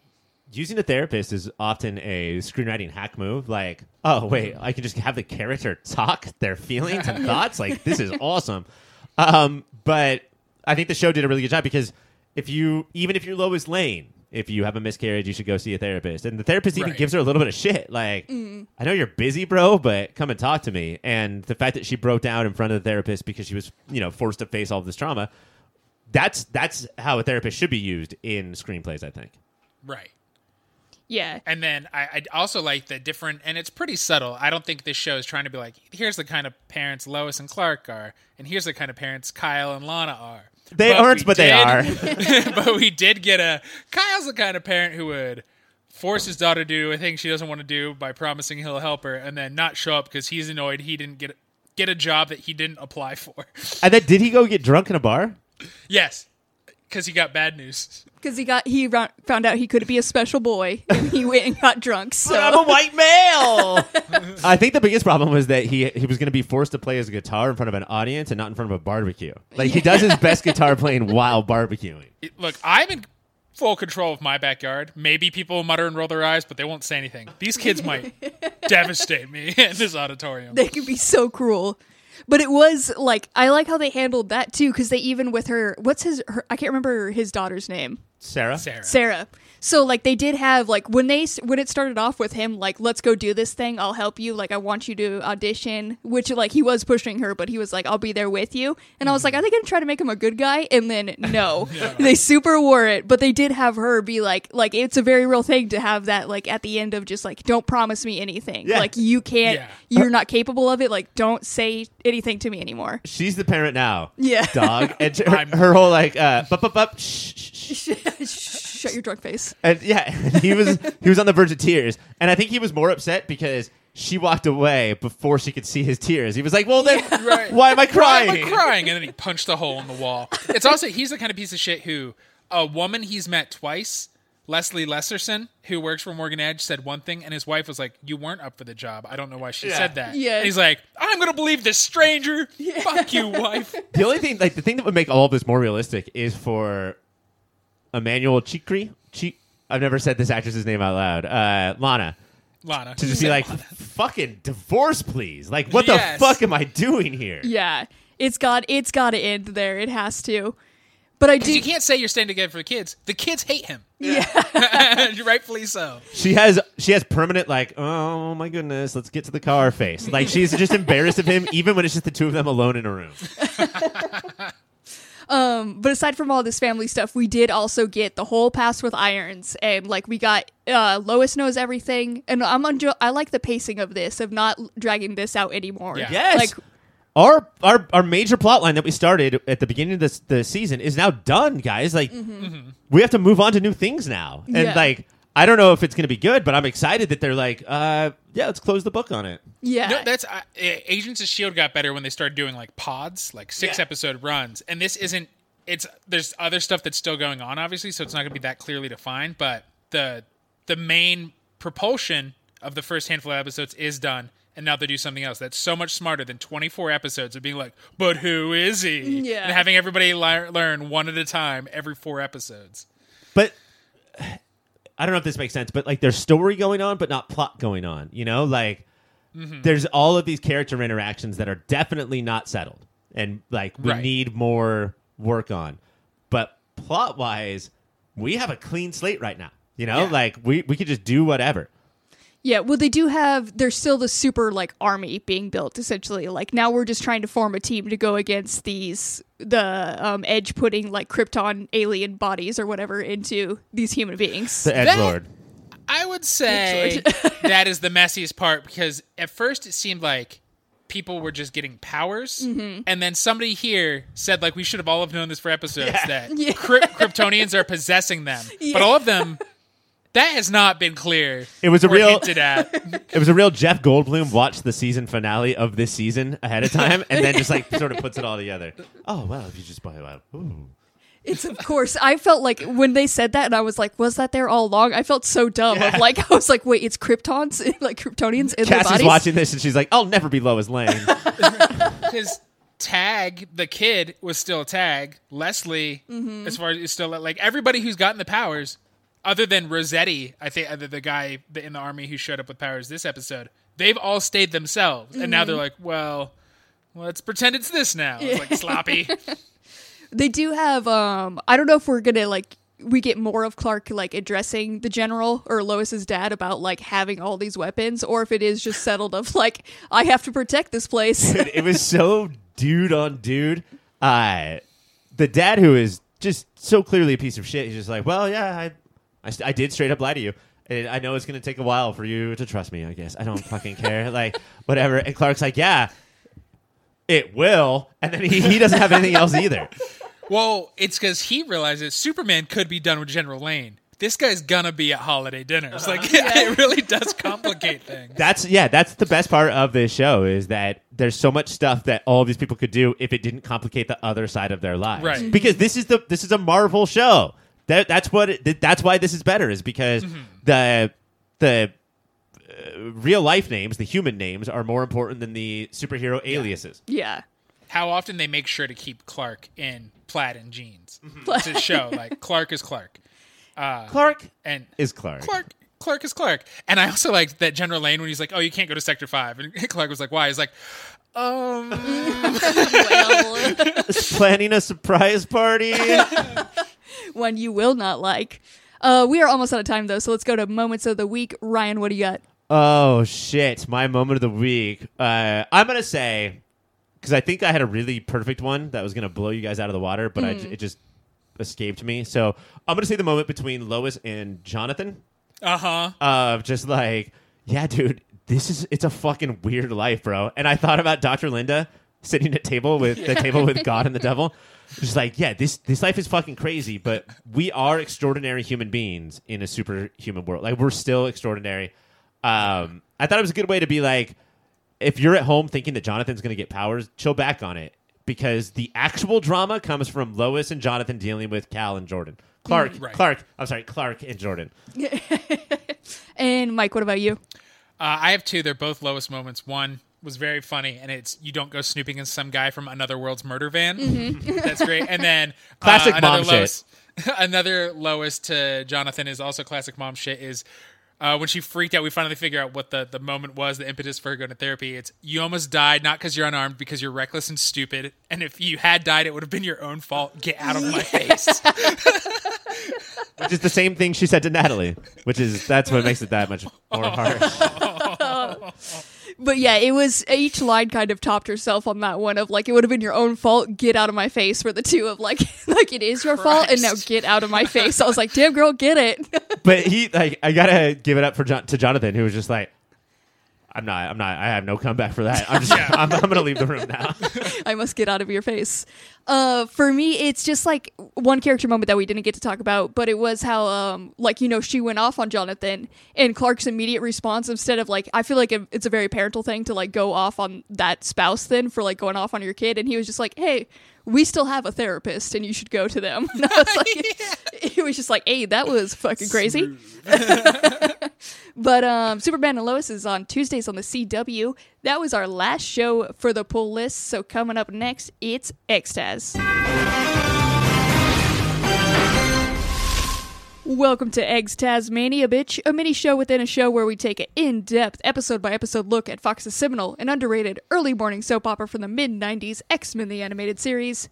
using a therapist is often a screenwriting hack move. Like, oh wait, I can just have the character talk their feelings and thoughts. Like, this is awesome. Um, but I think the show did a really good job because if you, even if you're Lois Lane, if you have a miscarriage, you should go see a therapist. And the therapist even Right. gives her a little bit of shit. Like, mm-hmm. I know you're busy, bro, but come and talk to me. And the fact that she broke down in front of the therapist because she was, you know, forced to face all of this trauma. That's that's how a therapist should be used in screenplays. I think. right Yeah. And then I, I also like the different, and it's pretty subtle. I don't think this show is trying to be like, here's the kind of parents Lois and Clark are, and here's the kind of parents Kyle and Lana are. They aren't, we but they are. but we did get a Kyle's the kind of parent who would force his daughter to do a thing she doesn't want to do by promising he'll help her, and then not show up because he's annoyed he didn't get get a job that he didn't apply for. And then did he go get drunk in a bar? yes, because he got bad news. Because he got he ra- found out he could be a special boy, and he went and got drunk. So I'm a white male. I think the biggest problem was that he he was going to be forced to play his guitar in front of an audience and not in front of a barbecue. Like he does his best guitar playing while barbecuing. It- Look, I'm in full control of my backyard. Maybe people will mutter and roll their eyes, but they won't say anything. These kids might devastate me in this auditorium. they can be so cruel. But it was like I like how they handled that too, because they even with her, what's his? Her, I can't remember his daughter's name. Sarah, Sarah. Sarah. So like they did have like when they when it started off with him like let's go do this thing I'll help you like I want you to audition which like he was pushing her but he was like I'll be there with you and I was like are they gonna try to make him a good guy and then no they super wore it but they did have her be like like it's a very real thing to have that like at the end of just like don't promise me anything Yeah. like you can't Yeah. you're not capable of it like don't say anything to me anymore She's the parent now. Yeah. Dog. And her, her whole like uh bup, bup, bup, shh, shh, shh. shut your drunk face And yeah, he was he was on the verge of tears. And I think he was more upset because she walked away before she could see his tears. He was like, "Well, then Right. why am I Why crying?" am I crying? And then he punched a hole in the wall. It's also he's the kind of piece of shit who a woman he's met twice, Leslie Lesserson, who works for Morgan Edge, said one thing, and his wife was like, "You weren't up for the job. I don't know why she Yeah. said that." Yeah. And he's like, "I'm gonna believe this stranger. Fuck you, wife." The only thing, like the thing that would make all of this more realistic, is for Emmanuelle Chriqui. Chi- I've never said this actress's name out loud. Uh, Lana Lana to just be like, "Fucking divorce, please!" Like, what Yes. the fuck am I doing here? yeah it's got it's got to end there it has to but I do you can't say you're staying together for the kids. The kids hate him. yeah Rightfully so. She has she has permanent like, "Oh my goodness, let's get to the car" face. Like she's just embarrassed of him, even when it's just the two of them alone in a room. but aside from all this family stuff, we did also get the whole pass with irons, and like we got uh, Lois knows everything, and I'm enjo- I like the pacing of this of not dragging this out anymore. Yeah. Yes. like our our our major plot line that we started at the beginning of this the season is now done, guys. Like we have to move on to new things now. And Yeah. like I don't know if it's going to be good, but I'm excited that they're like, uh, yeah, let's close the book on it. yeah, No, that's uh, Agents of Shield got better when they started doing like pods, like six Yeah. episode runs, and this isn't. It's there's other stuff that's still going on, obviously, so it's not going to be that clearly defined. But the the main propulsion of the first handful of episodes is done, and now they do something else that's so much smarter than 24 episodes of being like, "But who is he?" Yeah. and having everybody li- learn one at a time every four episodes. But I don't know if this makes sense, but like there's story going on, but not plot going on. You know, like Mm-hmm. there's all of these character interactions that are definitely not settled, and like we Right. need more work on. But plot wise, we have a clean slate right now. You know, Yeah. like we we could just do whatever. Yeah. Well, they do have. There's still the super like army being built. Essentially, like now we're just trying to form a team to go against these the um, Edge putting like Krypton alien bodies or whatever into these human beings. The Edge Lord. I would say that is the messiest part because at first it seemed like people were just getting powers, Mm-hmm. and then somebody here said like we should have all have known this for episodes that Yeah. Kryp- Kryptonians are possessing them, Yeah. but all of them. That has not been clear. It was a real- hinted at. It was a real Jeff Goldblum watched the season finale of this season ahead of time, and then just like sort of puts it all together. Oh well, if you just buy it out. Ooh. It's of course. I felt like when they said that, and I was like, "Was that there all along?" I felt so dumb. Yeah. Of like, I was like, "Wait, it's Kryptons, like Kryptonians in their Cassie's bodies." watching this, and she's like, "I'll never be Lois Lane." Because Tag, the kid, was still Tag. Leslie, Mm-hmm. as far as is still like everybody who's gotten the powers, other than Rossetti, I think uh, the, the guy in the army who showed up with powers this episode, they've all stayed themselves, and now they're Mm-hmm. like, well, let's pretend it's this now. It's like sloppy. They do have. Um, I don't know if we're gonna like we get more of Clark like addressing the general or Lois's dad about like having all these weapons, or if it is just settled of like I have to protect this place. Dude, it was so dude on dude. Uh, the dad who is just so clearly a piece of shit. He's just like, well, yeah, I, I, st- I did straight up lie to you. And I know it's going to take a while for you to trust me, I guess. I don't fucking care. like, whatever. And Clark's like, yeah, it will. And then he, he doesn't have anything else either. well, it's because he realizes Superman could be done with General Lane. This guy's gonna be at holiday dinners. Like, it really does complicate things. That's yeah, that's the best part of this show is that there's so much stuff that all these people could do if it didn't complicate the other side of their lives. Right. Because this is the this is a Marvel show. That that's what it, that's why this is better is because the the uh, real life names, the human names are more important than the superhero aliases. yeah. how often they make sure to keep Clark in plaid and jeans Mm-hmm. to show like Clark is Clark Clark and is Clark. Clark Clark is Clark. And I also like that General Lane when he's like, "Oh, you can't go to Sector 5." And Clark was like, "Why?" He's like, "Um, Well, Planning a surprise party. One you will not like. Uh, we are almost out of time though, so let's go to moments of the week. Ryan, what do you got? Oh shit! My moment of the week. Uh, I'm gonna say because I think I had a really perfect one that was gonna blow you guys out of the water, but I, it just escaped me. So I'm gonna say the moment between Lois and Jonathan Uh huh. of just like, yeah, dude, this is it's a fucking weird life, bro. And I thought about Dr. Linda sitting at table with the table with God and the devil. Just like, yeah, this this life is fucking crazy, but we are extraordinary human beings in a superhuman world. Like we're still extraordinary. Um, I thought it was a good way to be like, if you're at home thinking that Jonathan's going to get powers, chill back on it because the actual drama comes from Lois and Jonathan dealing with Cal and Jordan. Clark, Right. Clark. I'm sorry, Clark and Jordan. And Mike, what about you? Uh, I have two. They're both Lois moments. One was very funny, and it's you don't go snooping in some guy from another world's murder van. That's great. And then uh, Classic another mom shit. Lois, another lowest to Jonathan is also classic mom shit. Is uh, when she freaked out, we finally figure out what the, the moment was, the impetus for her going to therapy. It's you almost died, not because you're unarmed, because you're reckless and stupid. And if you had died, it would have been your own fault. Get out of my face. which is the same thing she said to Natalie, which is that's what makes it that much more harsh. But yeah, it was each line kind of topped herself on that one of like it would have been your own fault. Get out of my face. For the two of like like it is your fault, and now get out of my face. I was like, damn girl, get it. But he like I gotta give it up for John, to Jonathan, who was just like, I'm not, I'm not, I have no comeback for that. I'm just, Yeah. I'm, I'm gonna leave the room now. I must get out of your face. Uh, for me, it's just like one character moment that we didn't get to talk about, but it was how, um, like you know, she went off on Jonathan, and Clark's immediate response instead of like, I feel like it's a very parental thing to like go off on that spouse then for like going off on your kid, and he was just like, hey. We still have a therapist, and you should go to them. And I was like, it was just like, "Hey, that was fucking crazy." But um, Superman and Lois is on Tuesdays on the CW. That was our last show for the pull list. So coming up next, it's X-TAS. Welcome to X-TASmania, bitch, a mini show within a show where we take an in depth, episode by episode look at Fox's seminal and underrated early morning soap opera from the mid 90s, X Men the Animated Series.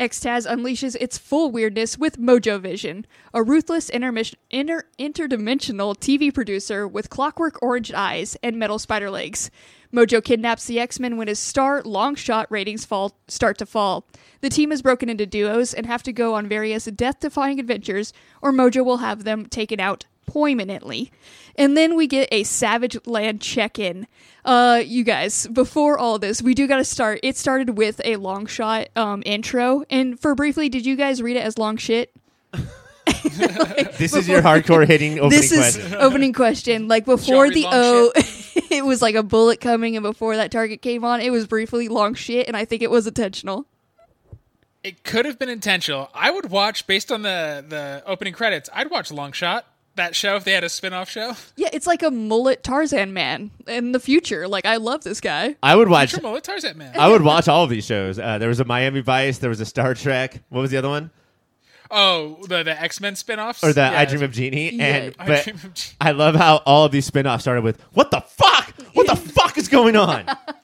X-TAS unleashes its full weirdness with Mojo Vision, a ruthless intermis- inter- interdimensional TV producer with clockwork orange eyes and metal spider legs. Mojo kidnaps the X Men when his star Longshot ratings fall start to fall. The team is broken into duos and have to go on various death defying adventures, or Mojo will have them taken out permanently. And then we get a Savage Land check in. Uh, you guys, before all this, we do got to start. It started with a Longshot um, intro. And for briefly, did you guys read it as long shit? This is your hardcore hitting opening this is opening question. Like before the long O, it was like a bullet coming, and before that target came on, it was briefly long shit, and I think it was intentional. It could have been intentional. I would watch based on the the opening credits. I'd watch Longshot that show if they had a spin-off show. Yeah, it's like a mullet Tarzan man in the future. Like I love this guy. I would watch. Sure, Mullet Tarzan man. I would watch all of these shows. Uh, there was a Miami Vice. There was a Star Trek. What was the other one? Oh, the the X Men spin-offs Or the Yeah, I Dream of Jeannie. Yeah. And I but Dream of Jeannie. I love how all of these spin-offs started with "What the fuck? What the fuck is going on?"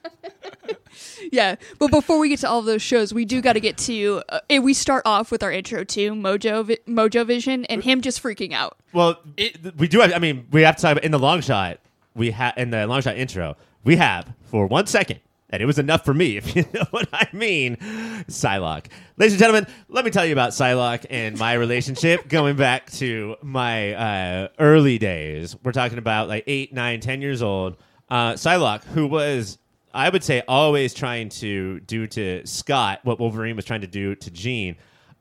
Yeah, but before we get to all of those shows, we do got to get to. Uh, eh, we start off with our intro to Mojo Vi- Mojo Vision and him just freaking out. Well, It- we do have. I mean, we have to talk about in the Longshot. We have in the Longshot intro. We have for one second, and it was enough for me. If you know what I mean, Psylocke. Ladies and gentlemen, let me tell you about Psylocke and my relationship going back to my uh, early days. We're talking about like eight, nine, ten years old. Uh, Psylocke, who was. I would say always trying to do to Scott what Wolverine was trying to do to Jean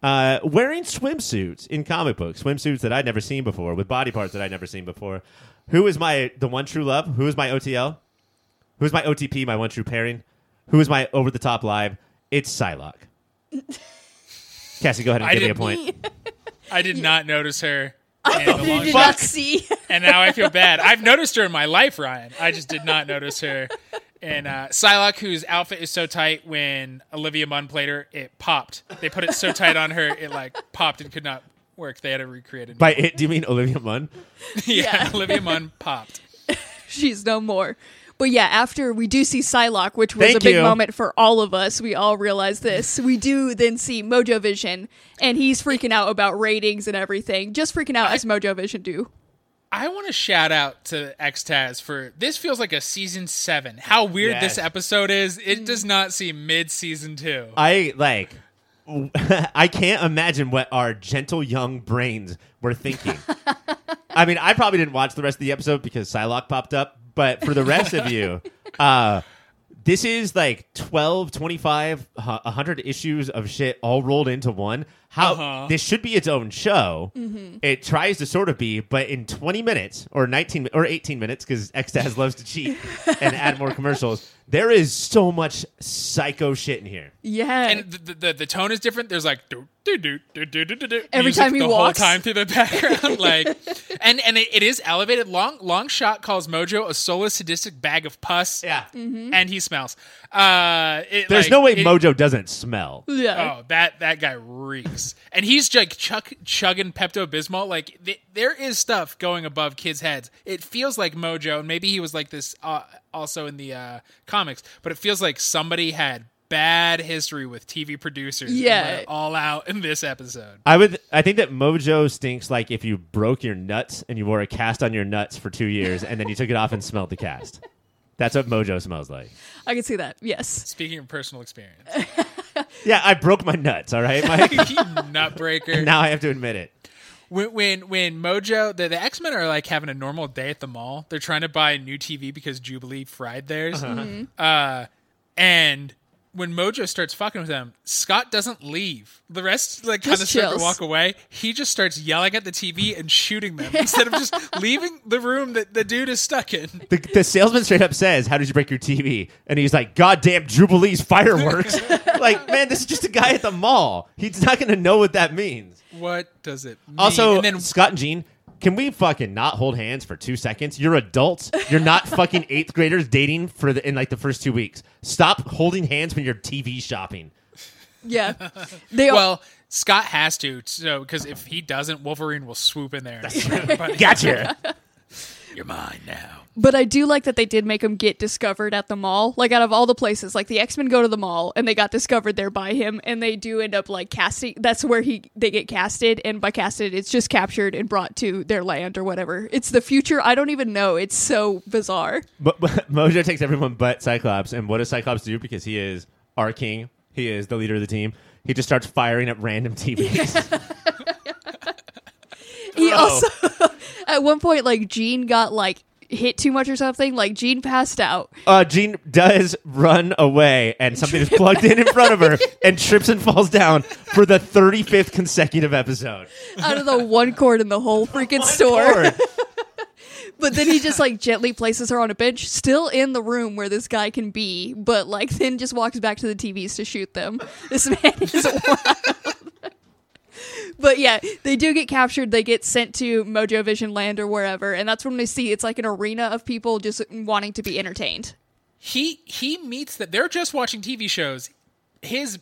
uh, wearing swimsuits in comic books, swimsuits that I'd never seen before, with body parts that I'd never seen before. Who is my the one true love? Who is my OTL? Who is my OTP? My one true pairing? Who is my over the top live? It's Psylocke. Cassie, go ahead and I give me a point. I did not notice her. in the You did shot, not see. and now I feel bad. I've noticed her in my life, Ryan. I just did not notice her. And uh, Psylocke, whose outfit is so tight, when Olivia Munn played her, it popped. They put it so tight on her, it like popped and could not work. They had to recreate it. By it, do you mean Olivia Munn? yeah, Yeah. Olivia Munn popped. She's no more. But yeah, after we do see Psylocke, which was Thank a big you. moment for all of us, we all realize this. We do then see Mojo Vision, and he's freaking out about ratings and everything. Just freaking out as Mojo Vision do. I want to shout out to X-TAS for this feels like a season seven. How weird Yes. this episode is. It does not seem mid season two. I like. I can't imagine what our gentle young brains were thinking. I mean, I probably didn't watch the rest of the episode because Psylocke popped up, but for the rest of you, uh, this is like 12, 25, uh, 100 issues of shit all rolled into one how uh-huh. this should be its own show. Mm-hmm. It tries to sort of be, but in 20 minutes or 19 or 18 minutes, because X-TAS loves to cheat and add more commercials. There is so much psycho shit in here. Yeah, and the the, the tone is different. There's like do do do do do do do every time he the walks. whole time through the background. like, and and it, it is elevated. Long Longshot calls Mojo a soulless sadistic bag of pus. Yeah, mm-hmm. and he smells. Uh, it, There's like, no way it, Mojo doesn't smell. Yeah. Oh, that that guy reeks and he's like chuck, chugging Pepto Bismol. Like th- there is stuff going above kids' heads. It feels like Mojo, and maybe he was like this uh, also in the uh, comics, but it feels like somebody had bad history with TV producers. and Yeah. let it all out in this episode. I would. I think that Mojo stinks like if you broke your nuts and you wore a cast on your nuts for two years and then you took it off and smelled the cast. That's what Mojo smells like. I can see that. Yes. Speaking of personal experience, Yeah, I broke my nuts. All right, Mike. you nutbreaker. now I have to admit it. when when when Mojo the, the X Men are like having a normal day at the mall. They're trying to buy a new TV because Jubilee fried theirs. uh and when Mojo starts fucking with them, Scott doesn't leave. The rest like kind of start to walk away. He just starts yelling at the TV and shooting them instead of just leaving the room that the dude is stuck in. The, the salesman straight up says, "How did you break your TV?" And he's like, "Goddamn Jubilee's fireworks!" like, man, this is just a guy at the mall. He's not going to know what that means. What does it mean? Also, and then Scott and Jean, can we fucking not hold hands for two seconds? You're adults. You're not fucking eighth graders dating for the in like the first two weeks. Stop holding hands when you're TV shopping. Yeah. They all, well, Scott has to, so because if he doesn't, Wolverine will swoop in there. And Gotcha. You're mine now. But I do like that they did make him get discovered at the mall. Like out of all the places, like the X Men go to the mall and they got discovered there by him, and they do end up like casting. That's where he they get casted, and by casted, it's just captured and brought to their land or whatever. It's the future. I don't even know. It's so bizarre. but, but Mojo takes everyone but Cyclops, and what does Cyclops do? Because he is our king. He is the leader of the team. He just starts firing at random TVs. He Bro. also at one point like Jean got like hit too much or something. Like Jean passed out. uh, Jean does run away, and something is plugged in in front of her, and trips and falls down for the 35th consecutive episode. out of the one cord in the whole freaking store. Lord. But then he just like gently places her on a bench, still in the room where this guy can be, but like then just walks back to the TVs to shoot them. This man is wild. But yeah, they do get captured. They get sent to Mojo Vision Land or wherever, and that's when they see it's like an arena of people just wanting to be entertained. he he meets that they're just watching TV shows. His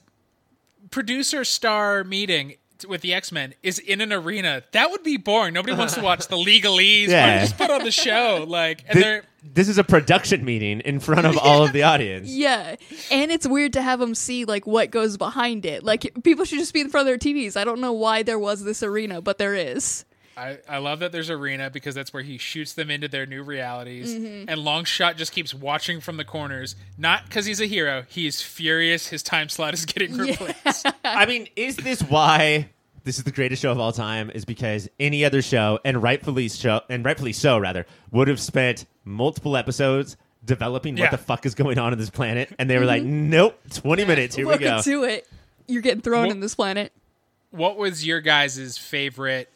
producer star meeting with the X Men is in an arena. That would be boring. Nobody wants to watch the legalese. Why Yeah. just put on the show like and Thi- they're this is a production meeting in front of all of the audience. Yeah, and it's weird to have them see like what goes behind it. Like people should just be in front of their TVs. I don't know why there was this arena, but there is. I, I love that there's arena because that's where he shoots them into their new realities. Mm-hmm. And Longshot just keeps watching from the corners, not because he's a hero. He's furious. His time slot is getting replaced. I mean, is this why this is the greatest show of all time? Is because any other show, and rightfully show, and rightfully so, rather, would have spent multiple episodes developing Yeah. what the fuck is going on in this planet, and they were like, nope, twenty minutes, here we Welcome go. to it. You're getting thrown Well- in this planet. what was your guys' favorite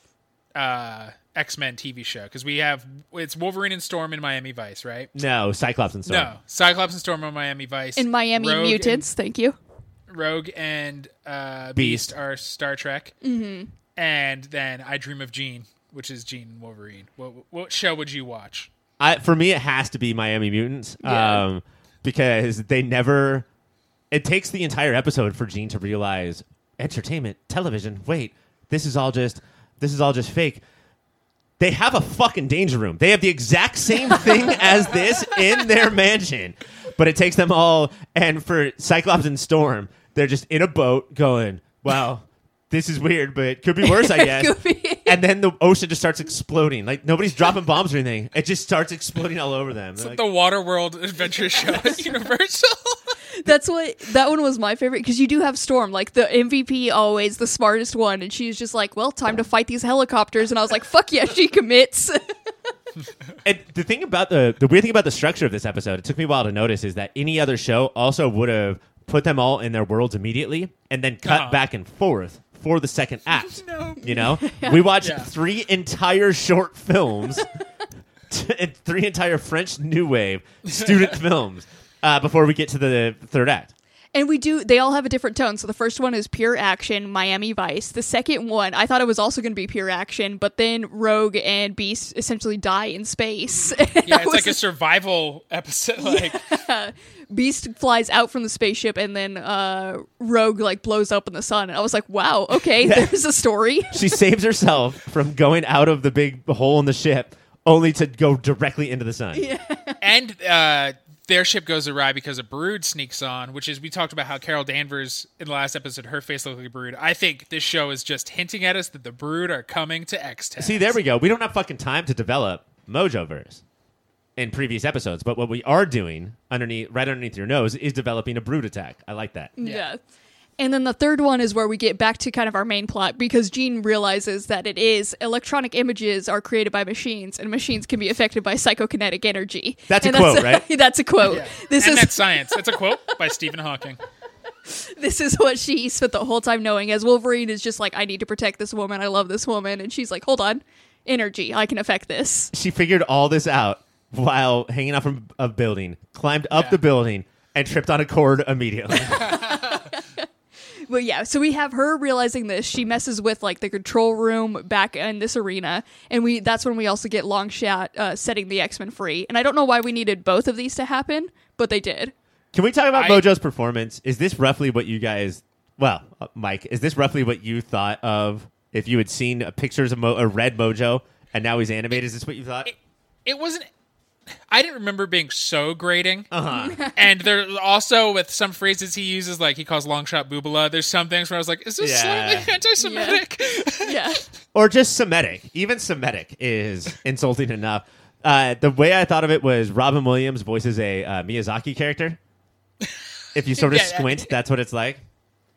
uh, X Men TV show? Because we have it's Wolverine and Storm in Miami Vice, right? No, Cyclops and Storm. No, Cyclops and Storm on Miami Vice. In Miami Rogue Mutants, thank you. And, Rogue and uh, Beast. Beast. are Star Trek, mm-hmm. and then I Dream of Jean, which is Jean and Wolverine. What, what show would you watch? I, for me, it has to be Miami Mutants, Yeah. um, because they never. It takes the entire episode for Jean to realize entertainment, television. Wait, this is all just this is all just fake. they have a fucking danger room. They have the exact same thing as this in their mansion, but it takes them all. And for Cyclops and Storm, they're just in a boat going, "Wow, this is weird, but it could be worse, I guess." And then the ocean just starts exploding. Like nobody's dropping bombs or anything. It just starts exploding all over them. They're like, the Water World adventure show at Universal. That's what that one was my favorite because you do have Storm, like the MVP, always the smartest one, and she's just like, "Well, time to fight these helicopters," and I was like, "Fuck yeah, she commits." And the thing about the the weird thing about the structure of this episode, it took me a while to notice, is that any other show also would have put them all in their worlds immediately and then cut Uh-huh. back and forth for the second act. No. You know, we watched Yeah. three entire short films, and three entire French New Wave student films uh, before we get to the third act. And we do; they all have a different tone. So the first one is pure action, Miami Vice. The second one, I thought it was also going to be pure action, but then Rogue and Beast essentially die in space. Yeah, it's like a survival episode. Like, Beast flies out from the spaceship, and then uh, Rogue like blows up in the sun. And I was like, "Wow, okay, there's a story." She saves herself from going out of the big hole in the ship, only to go directly into the sun. Yeah. and uh, their ship goes awry because a brood sneaks on, which is we talked about how Carol Danvers in the last episode, her face looked like a brood. I think this show is just hinting at us that the brood are coming to X Town. See, there we go. We don't have fucking time to develop Mojoverse in previous episodes, but what we are doing underneath, right underneath your nose, is developing a brood attack. I like that. Yeah. And then the third one is where we get back to kind of our main plot because Jean realizes that it is electronic images are created by machines and machines can be affected by psychokinetic energy. That's a And quote, right? that's a quote. This and is that's science. That's a quote by Stephen Hawking. this is what she spent the whole time knowing as Wolverine is just like I need to protect this woman. I love this woman and she's like, "Hold on. Energy. I can affect this." She figured all this out while hanging out from a building, climbed up Yeah. the building, and tripped on a cord immediately. But yeah, so we have her realizing this. She messes with like the control room back in this arena, and we that's when we also get Longshot uh, setting the X Men free. And I don't know why we needed both of these to happen, but they did. Can we talk about I- Mojo's performance? Is this roughly what you guys? Well, uh, Mike, is this roughly what you thought of if you had seen uh, pictures of Mo- a red Mojo and now he's animated? Is this what you thought? It wasn't. I didn't remember being so grating. Uh huh. And there also with some phrases he uses, like he calls Longshot boobala. There's some things where I was like, is this Yeah. slightly anti-Semitic? Yeah, or just Semitic. Even Semitic is insulting enough. Uh, the way I thought of it was Robin Williams voices a uh, Miyazaki character. If you sort of Yeah, yeah. squint, that's what it's like.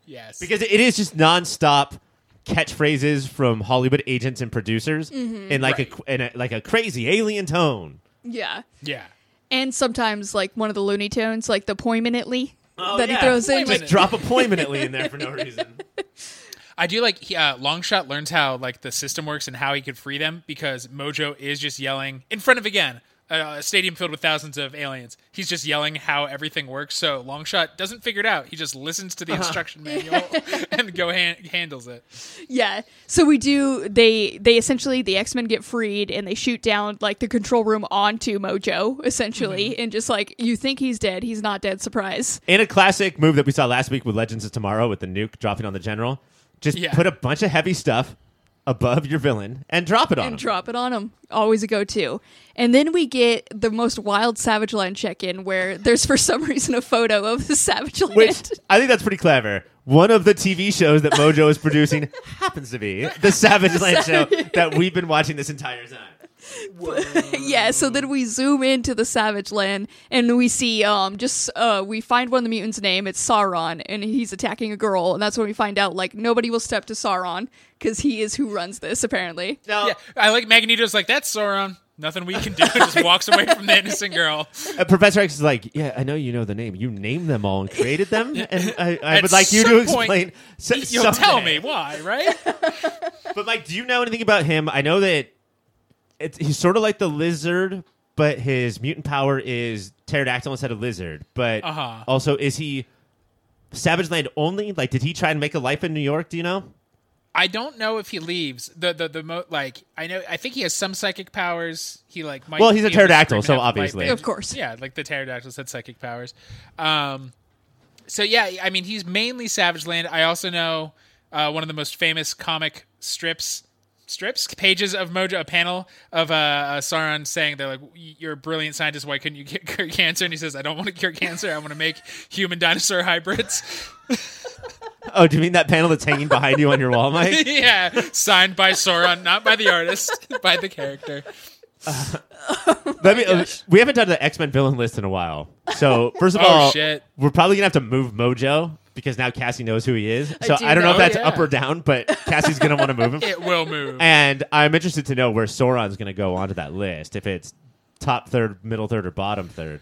yes. Because it is just nonstop catchphrases from Hollywood agents and producers Mm-hmm. in like Right. a in a like a crazy alien tone. Yeah, yeah. and sometimes like one of the Looney Tunes, like the poignantly Oh, that yeah. he throws in. Just drop a poignantly in there for no reason. I do like he, uh, Longshot learns how like the system works and how he could free them because Mojo is just yelling in front of again a, a stadium filled with thousands of aliens. He's just yelling how everything works. So Longshot doesn't figure it out. He just listens to the instruction manual and go han- handles it. Yeah. So we do they they essentially the X-Men get freed and they shoot down like the control room onto Mojo essentially Mm-hmm. and just like you think he's dead, he's not dead, surprise. In a classic move that we saw last week with Legends of Tomorrow with the nuke dropping on the general, just Yeah. put a bunch of heavy stuff above your villain and drop it on And him. drop it on him. Always a go-to. And then we get the most wild Savage Land check-in where there's for some reason a photo of the Savage Land. Which I think that's pretty clever. One of the TV shows that Mojo is producing happens to be the Savage Land show that we've been watching this entire time. yeah, so then we zoom into the Savage Land and we see um just uh we find one of the mutants' name, it's Sauron, and he's attacking a girl, and that's when we find out like nobody will step to Sauron because he is who runs this apparently. No. Yeah, I like Magneto's like that's Sauron. Nothing we can do. Just walks away from the innocent girl. uh, Professor X is like, yeah, I know you know the name. You named them all and created them, and I, I would like you some to point, explain. s- You'll tell me why, right? But Mike, do you know anything about him? I know that it's, he's sort of like the lizard, but his mutant power is pterodactyl instead of lizard. But Uh-huh. also, is he Savage Land only? Like, did he try and make a life in New York? Do you know? I don't know if he leaves the the the mo- like. I know. I think he has some psychic powers. He like might. Well, he's a be able to pterodactyl, so and have obviously. band. Of course. Yeah, like the pterodactyls had psychic powers. Um, so yeah, I mean, he's mainly Savage Land. I also know uh, one of the most famous comic strips strips, pages of Mojo, a panel of uh, uh, Sauron saying they're like, "You're a brilliant scientist. Why couldn't you get cure cancer?" And he says, "I don't want to cure cancer. I want to make human dinosaur hybrids." Oh, do you mean that panel that's hanging behind you on your wall, Mike? yeah, signed by Sauron, not by the artist, by the character. Let me. uh, we haven't done the X Men villain list in a while. So first of Oh, all, shit. we're probably gonna have to move Mojo because now Cassie knows who he is. So do I, don't know if that's yeah. up or down, but Cassie's gonna want to move him. It will move. And I'm interested to know where Sauron's gonna go onto that list. If it's top third, middle third, or bottom third.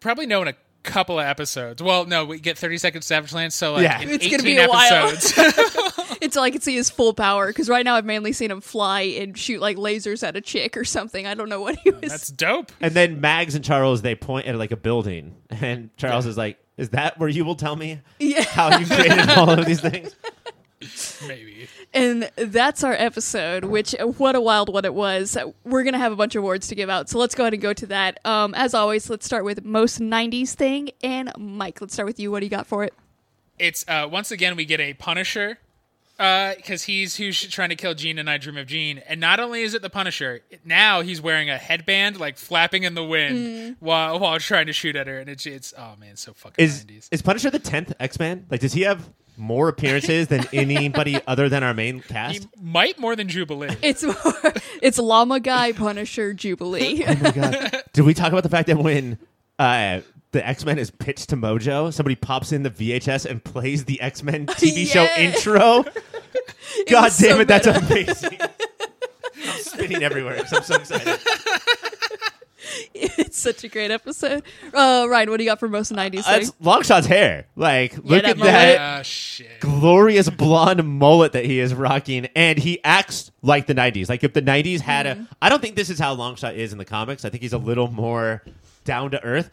Probably know in a couple of episodes. Well, no, we get 30 Seconds Savage Land, so like Yeah. in It's 18 gonna be a while. episodes. Until I can see his full power, because right now I've mainly seen him fly and shoot like lasers at a chick or something. I don't know what he was. That's dope. And then Mags and Charles they point at like a building, and Charles is like, "Is that where you will tell me yeah. how you created all of these things?" Maybe. And that's our episode, which what a wild one it was. We're going to have a bunch of awards to give out. So let's go ahead and go to that. Um, as always, let's start with most 90s thing. And Mike, let's start with you. What do you got for it? It's uh, once again we get a Punisher because he's who's trying to kill Jean and I Dream of Jeannie, and not only is it the Punisher, now he's wearing a headband like flapping in the wind Mm. while while trying to shoot at her, and it's it's oh man, so fucking Is 90s. is Punisher the tenth X Man? Like, does he have more appearances than anybody other than our main He cast? might more than Jubilee. It's more, it's Llama Guy, Punisher, Jubilee. Oh my god! Did we talk about the fact that when uh, the X Men is pitched to Mojo, somebody pops in the VHS and plays the X Men TV show Yeah. intro? God was damn so it, that's meta. amazing! I'm spinning everywhere 'cause I'm so excited. it's such a great episode. Uh, Ryan, what do you got for most 90s thing? That's Longshot's hair. Like, look that at mullet. that Ah shit. glorious blonde mullet that he is rocking, and he acts like the '90s. Like if the '90s had Mm-hmm. a, I don't think this is how Longshot is in the comics. I think he's a little more down to earth.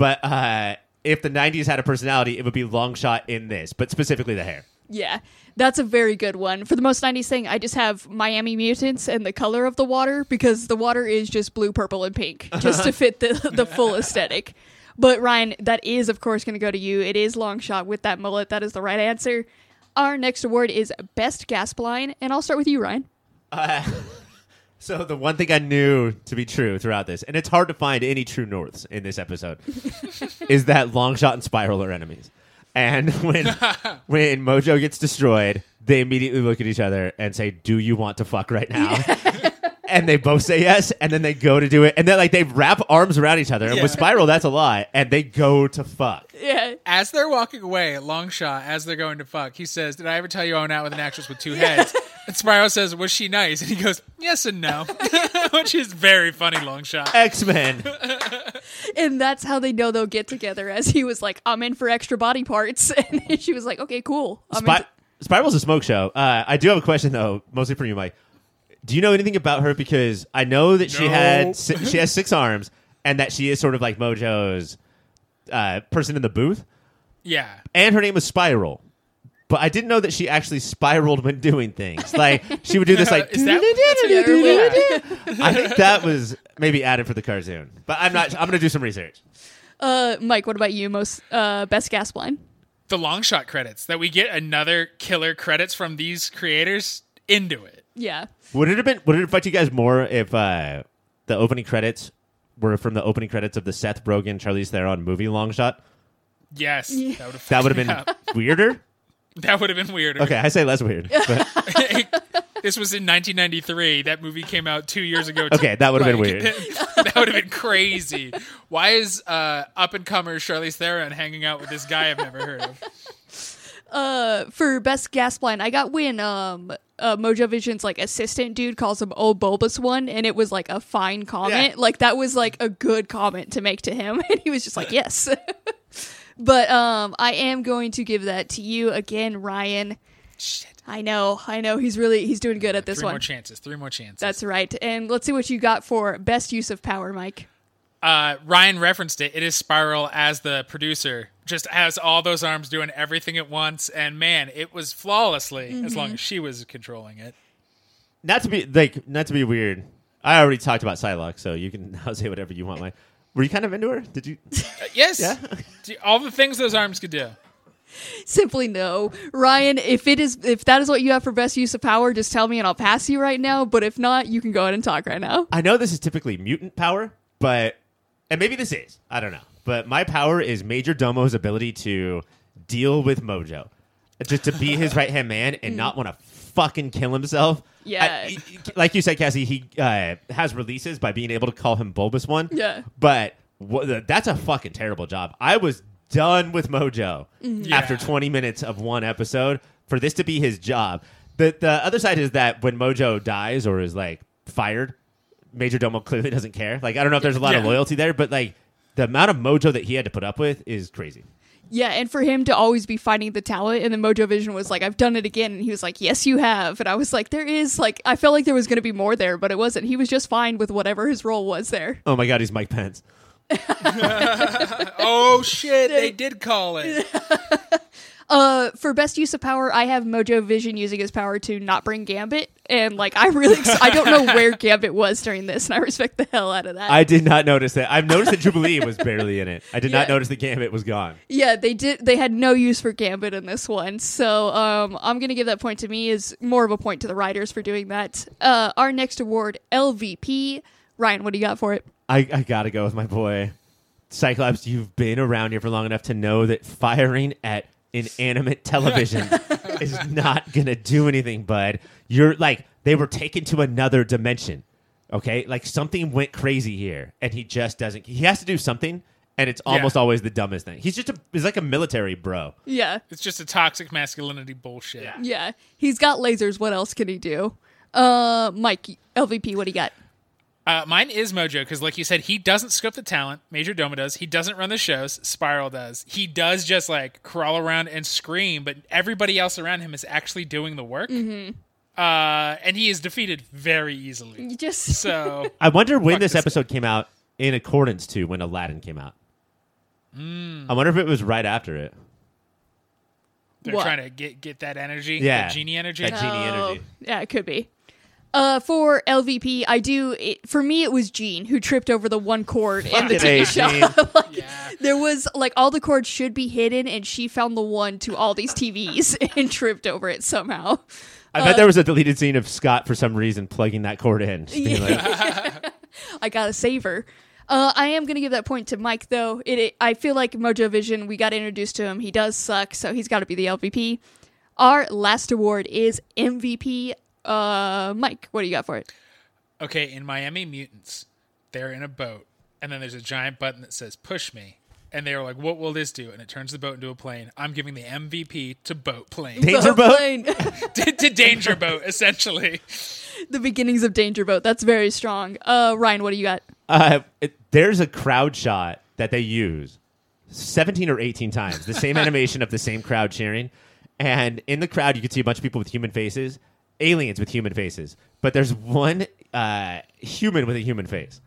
But uh, if the '90s had a personality, it would be Longshot in this, but specifically the hair. Yeah, that's a very good one. For the most 90s thing, I just have Miami Mutants and the color of the water because the water is just blue, purple, and pink just to fit the, the full aesthetic. But Ryan, that is, of course, going to go to you. It is Longshot with that mullet. That is the right answer. Our next award is Best Gas Line, and I'll start with you, Ryan. So the one thing I knew to be true throughout this, and it's hard to find any true norths in this episode, is that Longshot and Spiral are enemies. And when when Mojo gets destroyed, they immediately look at each other and say, "Do you want to fuck right now?" and they both say yes, and then they go to do it, and then like they wrap arms around each other. And with Spiral, that's a lie, and they go to fuck. Yeah. As they're walking away, Longshot, as they're going to fuck, he says, Did I ever tell you I went out with an actress with two heads? And Spiral says, Was she nice? And he goes, Yes and no. Which is very funny, Longshot. X Men. And that's how they know they'll get together, as he was like, I'm in for extra body parts. And she was like, okay, cool. I'm Spy- into- Spiral's a smoke show. Uh, I do have a question though, mostly for you, Mike. Do you know anything about her? Because I know that she No. had si- she has six arms, and that she is sort of like Mojo's uh, person in the booth, Yeah. and her name is Spiral. But I didn't know that she actually spiraled when doing things. Like she would do this, like Is that. I think that was maybe added for the cartoon, but I'm not. I'm going to do some research. Uh, Mike, what about you? Most uh, best gas line? the Longshot credits that we get another killer credits from these creators into it. Yeah. Would it have been? Would it affect you guys more if uh, the opening credits were from the opening credits of the Seth Rogen, Charlize Theron movie Long Shot? Yes, that would have That would have been weirder. That would have been weirder. Okay, I say less weird. But, this was in 1993. That movie came out two years ago. Okay, that would have been weird. that would have been crazy. Why is uh, up and comer Charlize Theron hanging out with this guy I've never heard of? Uh, for best gas line, I got when um uh, Mojo Vision's like assistant dude calls him old bulbous one, and it was like a fine comment. Yeah. Like that was like a good comment to make to him, and he was just like yes. But um, I am going to give that to you again, Ryan. Shit. I know, I know. He's really he's doing good at this Three one. more chances. Three more chances. That's right. And let's see what you got for best use of power, Mike. uh, Ryan referenced it. It is Spiral as the producer, just has all those arms doing everything at once, and man, it was flawlessly as Mm-hmm. long as she was controlling it. not to be like, not to be weird. I already talked about Psylocke, so you can now say whatever you want. Mike, were you kind of into her? Did you? Uh, yes, Yeah. all the things those arms could do. Simply no. Ryan, if it is if that is what you have for best use of power, just tell me and I'll pass you right now. But if not, you can go ahead and talk right now. I know this is typically mutant power, but and maybe this is. I don't know. But my power is Major Domo's ability to deal with Mojo. Just to be his right hand man and not want to fucking kill himself. Yeah. I- like you said, Cassie, he uh, has releases by being able to call him Bulbous One. Yeah. But wha- the- that's a fucking terrible job. I was done with Mojo Mm-hmm. after 20 minutes of one episode for this to be his job. The, the other side is that when Mojo dies or is like fired, Major Domo clearly doesn't care. Like, I don't know if there's a lot of loyalty there, but like the amount of Mojo that he had to put up with is crazy. Yeah, and for him to always be finding the talent, and then Mojo Vision was like, "I've done it again," and he was like, "Yes, you have," and I was like, "There is like, I felt like there was going to be more there, but it wasn't. He was just fine with whatever his role was there." Oh my God, he's Mike Pence. Oh shit! They did call it. Uh, for best use of power, I have Mojo Vision using his power to not bring Gambit, and like, I really, I don't know where Gambit was during this, and I respect the hell out of that. I did not notice that. I've noticed that Jubilee was barely in it. I did not notice that Gambit was gone. Yeah, they did. They had no use for Gambit in this one, so um, I'm gonna give that point to me. Is more of a point to the writers for doing that. Uh, our next award, LVP. Ryan, what do you got for it? I, I gotta go with my boy. Cyclops, you've been around here for long enough to know that firing at inanimate television is not gonna do anything, bud. You're like, they were taken to another dimension. Okay? Like something went crazy here, and he just doesn't he has to do something, and it's almost Yeah. always the dumbest thing. He's just a he's like a military bro. Yeah, It's just a toxic masculinity bullshit. Yeah. yeah. He's got lasers. What else can he do? Uh, Mike, LVP, what do you got? Uh, mine is Mojo because, like you said, he doesn't scope the talent. Major Domo does. He doesn't run the shows. Spiral does. He does just like crawl around and scream, but everybody else around him is actually doing the work. Mm-hmm. Uh, and he is defeated very easily. You just So I wonder when this this episode came out in accordance to when Aladdin came out. I wonder if it was right after it. they're What? trying to get get that energy, Yeah. that genie energy. That genie Oh, energy. Yeah, it could be. Uh, for LVP, I do. It, for me, it was Jean who tripped over the one cord in the Fucking A, TV show. Like, Yeah. There was like all the cords should be hidden, and she found the one to all these TVs and tripped over it somehow. I bet there was a deleted scene of Scott for some reason plugging that cord in. Just being like, I gotta save her. Uh, I am gonna give that point to Mike though. It, it I feel like Mojo Vision. We got introduced to him. He does suck, so he's got to be the LVP. Our last award is MVP. Uh, Mike, what do you got for it? Okay, in Miami Mutants, they're in a boat, and then there's a giant button that says "Push me," and they were like, "What will this do?" And it turns the boat into a plane. I'm giving the MVP to Boat Plane, Danger boat? Plane. to, to Danger Boat, essentially. the beginnings of Danger Boat. That's very strong. Uh, Ryan, what do you got? uh, it, there's a crowd shot that they use 17 or 18 times, the same animation of the same crowd cheering. And in the crowd, you can see a bunch of people with human faces, aliens with human faces. But there's one uh, human with a human face.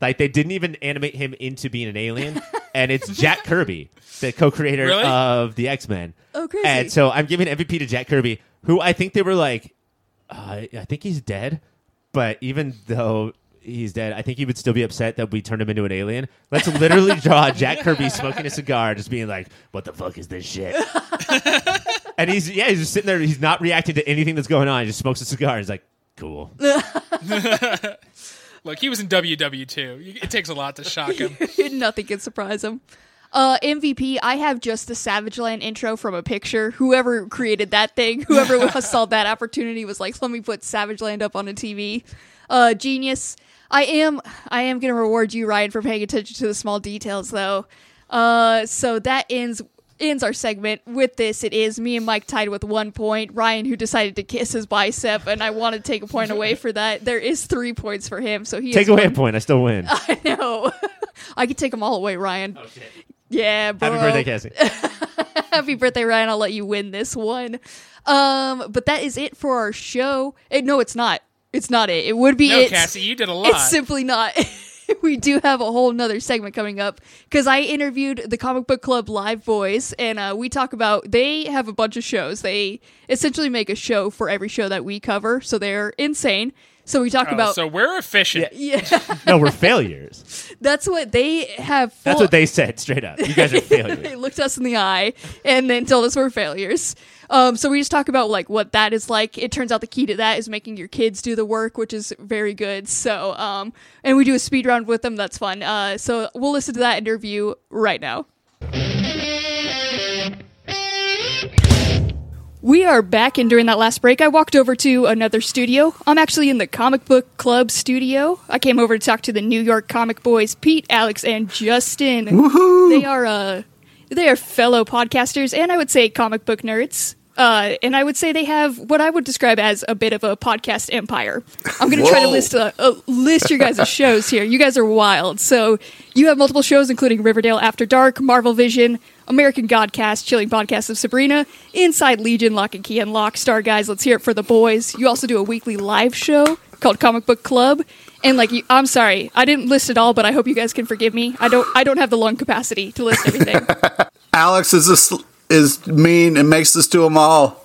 Like they didn't even animate him into being an alien, and it's Jack Kirby, the co-creator Really? of the X Men. Oh, crazy. And so I'm giving MVP to Jack Kirby, who I think they were like, uh, I think he's dead. But even though he's dead, I think he would still be upset that we turned him into an alien. Let's literally draw Jack Kirby smoking a cigar, just being like, "What the fuck is this shit?" and he's yeah, he's just sitting there. He's not reacting to anything that's going on. He just smokes a cigar. He's like, "Cool." Look, he was in WW2. It takes a lot to shock him. Nothing can surprise him. Uh, MVP, I have just the Savage Land intro from a picture. Whoever created that thing, whoever saw that opportunity was like, let me put Savage Land up on a TV. Uh, genius. I am, I am gonna reward you, Ryan, for paying attention to the small details, though. Uh, so that ends ends our segment with this. It is me and Mike tied with one point. Ryan, who decided to kiss his bicep, and I want to take a point away for that. There is three points for him, so he Take has away a point. I still win. I know. I could take them all away, Ryan. Oh, Yeah, bro. Happy birthday, Cassie. Happy birthday, Ryan. I'll let you win this one. Um, but that is it for our show. Eh, no, it's not. It's not it. It would be No, it. Cassie, you did a lot. It's simply not. we do have a whole nother segment coming up because I interviewed the Comic Book Club Live Boys, and uh, we talk about they have a bunch of shows. They essentially make a show for every show that we cover, so they're insane. So we talk Oh, about so we're efficient. yeah, No, we're failures. that's what they have. Full, That's what they said straight up. You guys are failures. they looked us in the eye and then told us we're failures. Um, so we just talk about like what that is like. It turns out the key to that is making your kids do the work, which is very good. So, um, and we do a speed round with them. That's fun. Uh, so we'll listen to that interview right now. We are back, and during that last break, I walked over to another studio. I'm actually in the Comic Book Club studio. I came over to talk to the New York comic boys, Pete, Alex, and Justin. They are uh, they are fellow podcasters, and I would say comic book nerds. Uh, and I would say they have what I would describe as a bit of a podcast empire. I'm going to try to list uh, uh, list your guys' shows here. You guys are wild. So you have multiple shows, including Riverdale After Dark, Marvel Vision, American Godcast, Chilling Podcast of Sabrina, Inside Legion, Lock and Key and Lock, Star Guys. Let's hear it for the boys. You also do a weekly live show called Comic Book Club. And like, you, I'm sorry, I didn't list it all, but I hope you guys can forgive me. I don't, I don't have the lung capacity to list everything. Alex is a, sl- is mean and makes us do them all.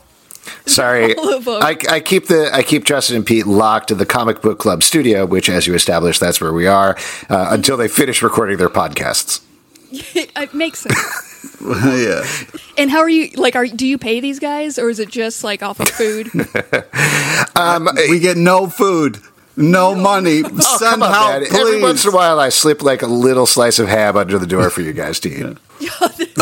Sorry, All. I, I keep the I keep Justin and Pete locked in the Comic Book Club studio, which, as you established, that's where we are uh, until they finish recording their podcasts. it makes sense. yeah. And how are you? Like, are do you pay these guys, or is it just like off of food? Um, we get no food, no money. Oh, Come on, help, man. please. Every once in a while, I slip like a little slice of ham under the door for you guys to eat.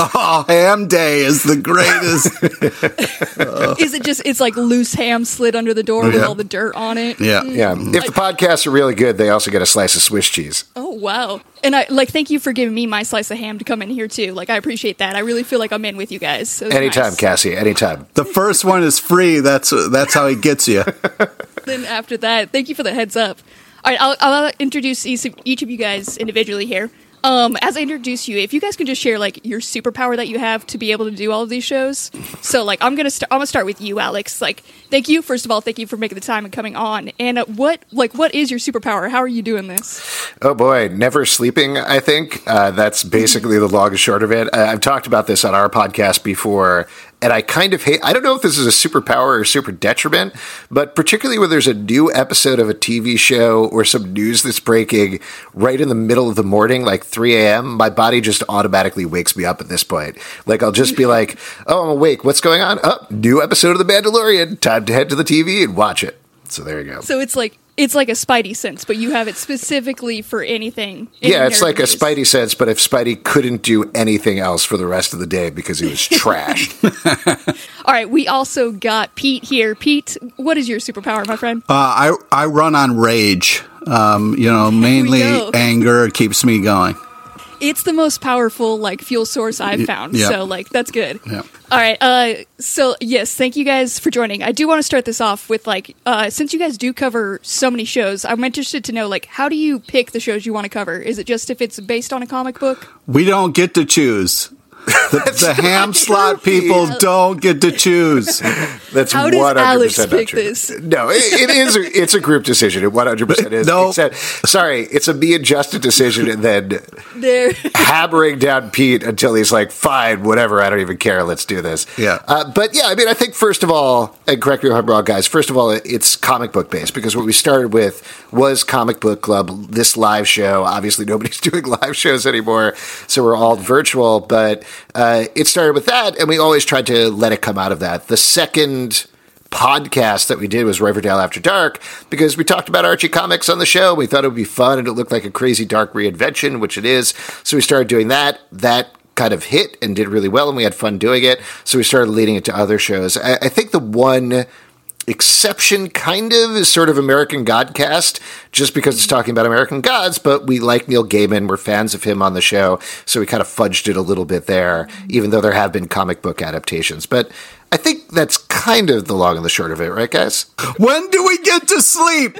Oh, ham day is the greatest. is it just it's like loose ham slid under the door with all the dirt on it? yeah. Mm. Yeah, mm. if the podcasts are really good, they also get a slice of Swiss cheese. Oh wow! And I like thank you for giving me my slice of ham to come in here too. Like I appreciate that. I really feel like I'm in with you guys. It was Anytime, nice. Cassie. Anytime. The first one is free. That's that's how he gets you. Then after that, thank you for the heads up. All right, I'll, I'll introduce each of, each of you guys individually here. Um, as I introduce you, if you guys can just share like your superpower that you have to be able to do all of these shows. So like I'm gonna start. I'm gonna start with you, Alex. Like thank you first of all. Thank you for making the time and coming on. And uh, what like what is your superpower? How are you doing this? Oh boy, never sleeping. I think uh, that's basically the long and short of it. Uh, I've talked about this on our podcast before, and I kind of hate. I don't know if this is a superpower or super detriment, but particularly when there's a new episode of a TV show or some news that's breaking right in the middle of the morning, like 3 a.m., my body just automatically wakes me up at this point. Like I'll just be like, "Oh, I'm awake. What's going on? Oh, new episode of The Mandalorian. Time to head to the TV and watch it." So there you go. So it's like it's like a Spidey sense, but you have it specifically for anything. Yeah, it's nerd like a. Spidey sense, but if Spidey couldn't do anything else for the rest of the day because he was trashed. All right, we also got Pete here. Pete, what is your superpower, my friend? Uh, I I run on rage. Um, you know, mainly anger keeps me going. It's the most powerful like fuel source I've found. yeah. So like that's good. Yeah. All right. Uh, so yes, thank you guys for joining. I do want to start this off with like, uh, since you guys do cover so many shows, I'm interested to know like, how do you pick the shows you want to cover? Is it just if it's based on a comic book? We don't get to choose. The, the ham slot people don't get to choose. That's How does 100% Alex not pick true. this? No, it, it is. A, it's a group decision. It 100% is. No. Except, sorry, it's a me and Justin decision, and then There. hammering down Pete until he's like, "Fine, whatever. I don't even care. Let's do this." Yeah. Uh, but yeah, I mean, I think first of all, and correct me if I'm wrong, guys. First of all, it's comic book based because what we started with was Comic Book Club. This live show. Obviously, nobody's doing live shows anymore, so we're all virtual. But uh, it started with that, and we always tried to let it come out of that. The second podcast that we did was Riverdale After Dark because we talked about Archie comics on the show. We thought it would be fun and it looked like a crazy dark reinvention, which it is. So we started doing that. That kind of hit and did really well, and we had fun doing it. So we started leading it to other shows. I, I think the one exception kind of is sort of American Godcast, just because it's talking about American gods, but we like Neil Gaiman, we're fans of him on the show, so we kind of fudged it a little bit there, mm-hmm. even though there have been comic book adaptations. But I think that's kind of the long and the short of it, right, guys? When do we get to sleep?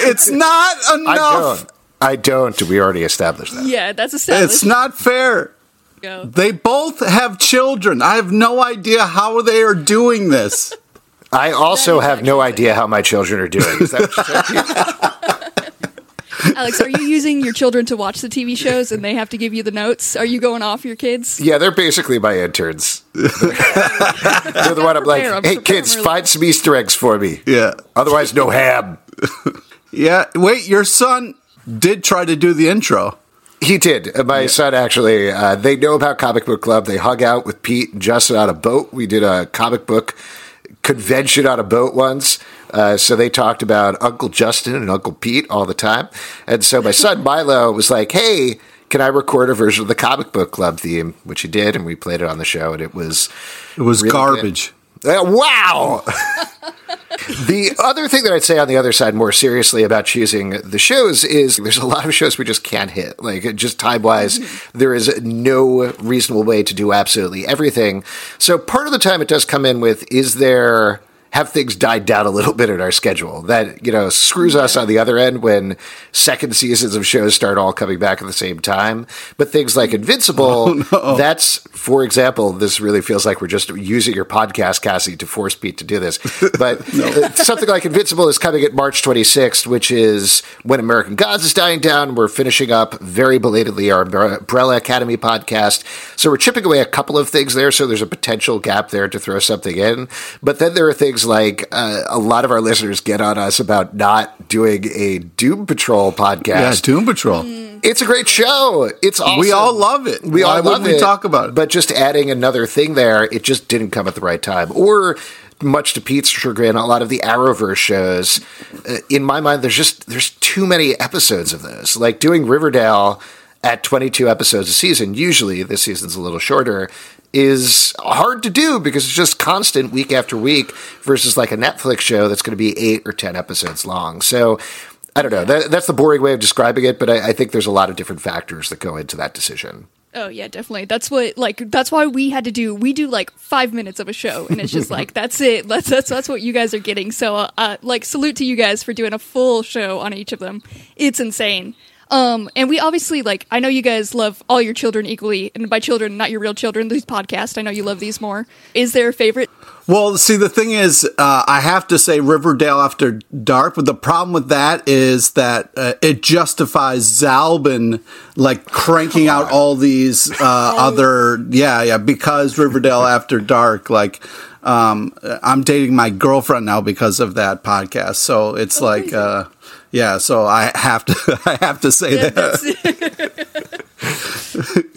It's not I enough. don't. I don't. We already established that. Yeah, that's established. It's not fair. Go. They both have children. I have no idea how they are doing this. I also have no idea how my children are doing. Is that what? Alex, are you using your children to watch the TV shows and they have to give you the notes? Are you going off your kids? Yeah, they're basically my interns. they're the one I'm like, Prepare 'em, hey kids, early." find some Easter eggs for me. Yeah. Otherwise, no ham. Yeah. Wait, your son did try to do the intro. He did. My son actually, uh, they know about Comic Book Club. They hung out with Pete and Justin on a boat. We did a comic book convention on a boat once. Uh, so they talked about Uncle Justin and Uncle Pete all the time. And so my son Milo was like, hey, can I record a version of the Comic Book Club theme? Which he did, and we played it on the show, and it was It was Really garbage. uh, wow. the other thing that I'd say on the other side, more seriously about choosing the shows, is there's a lot of shows we just can't hit. Like, just time wise, there is no reasonable way to do absolutely everything. So, part of the time it does come in with is there. Have things died down a little bit in our schedule that you know screws us on the other end when second seasons of shows start all coming back at the same time. But things like Invincible, that's for example, this really feels like we're just using your podcast, Cassie, to force Pete to do this. But uh, something like Invincible is coming at March 26th, which is when American Gods is dying down. We're finishing up very belatedly our Umbrella Academy podcast. So we're chipping away a couple of things there. So there's a potential gap there to throw something in. But then there are things like uh, a lot of our listeners get on us about not doing a Doom Patrol Yeah, podcast. Doom Patrol. It's a great show. It's awesome. We all love it. We Why all love we talk about it? But just adding another thing there, it just didn't come at the right time. Or much to Pete's chagrin, a lot of the Arrowverse shows, uh, in my mind, there's just there's too many episodes of those. Like doing Riverdale at 22 episodes a season. Usually, this season's a little shorter. Is hard to do because it's just constant week after week versus like a Netflix show that's going to be eight or 10 episodes long. So I don't know. That, that's the boring way of describing it, but I, I think there's a lot of different factors that go into that decision. Oh yeah, definitely. That's what like that's why we had to do. We do like five minutes of a show, and it's just like that's it. That's that's that's what you guys are getting. So uh, uh, like salute to you guys for doing a full show on each of them. It's insane. Um, and we obviously like I know you guys love all your children equally, and by children, not your real children. These podcasts, I know you love these more. Is there a favorite? Well, see, the thing is, uh, I have to say Riverdale After Dark, but the problem with that is that uh, it justifies Zalben like cranking out all these uh, other, yeah, yeah, because Riverdale After Dark, like. Um, I'm dating my girlfriend now because of that podcast, so it's like, uh, yeah. So I have to, I have to say Yeah, that.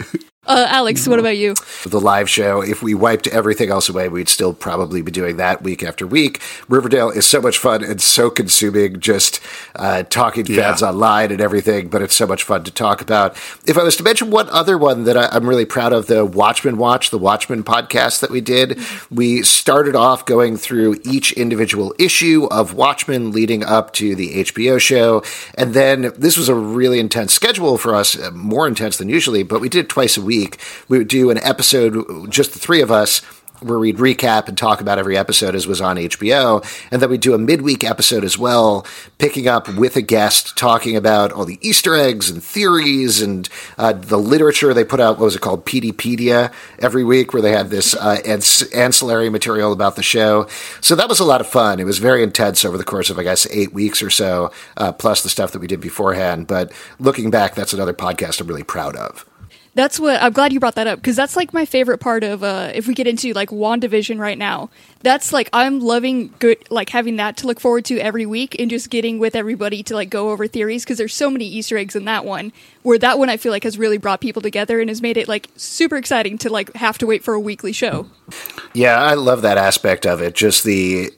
that's- uh, Alex, what about you? the live show. If we wiped everything else away, we'd still probably be doing that week after week. Riverdale is so much fun and so consuming, just uh, talking to fans Yeah. online and everything, but it's so much fun to talk about. If I was to mention one other one that I, I'm really proud of, the Watchmen Watch, the Watchmen podcast that we did, we started off going through each individual issue of Watchmen leading up to the HBO show. And then this was a really intense schedule for us, uh, more intense than usually, but we did it twice a week. We would do an episode, just the three of us, where we'd recap and talk about every episode as was on HBO. And then we'd do a midweek episode as well, picking up with a guest, talking about all the Easter eggs and theories and uh, the literature. They put out, what was it called, Peteypedia every week, where they had this uh, ans- ancillary material about the show. So that was a lot of fun. It was very intense over the course of, I guess, eight weeks or so, uh, plus the stuff that we did beforehand. But looking back, that's another podcast I'm really proud of. That's what I'm glad you brought that up because that's like my favorite part of uh if we get into like WandaVision right now. That's like I'm loving good like having that to look forward to every week and just getting with everybody to like go over theories because there's so many Easter eggs in that one. Where that one I feel like has really brought people together and has made it like super exciting to like have to wait for a weekly show. Yeah, I love that aspect of it. Just the.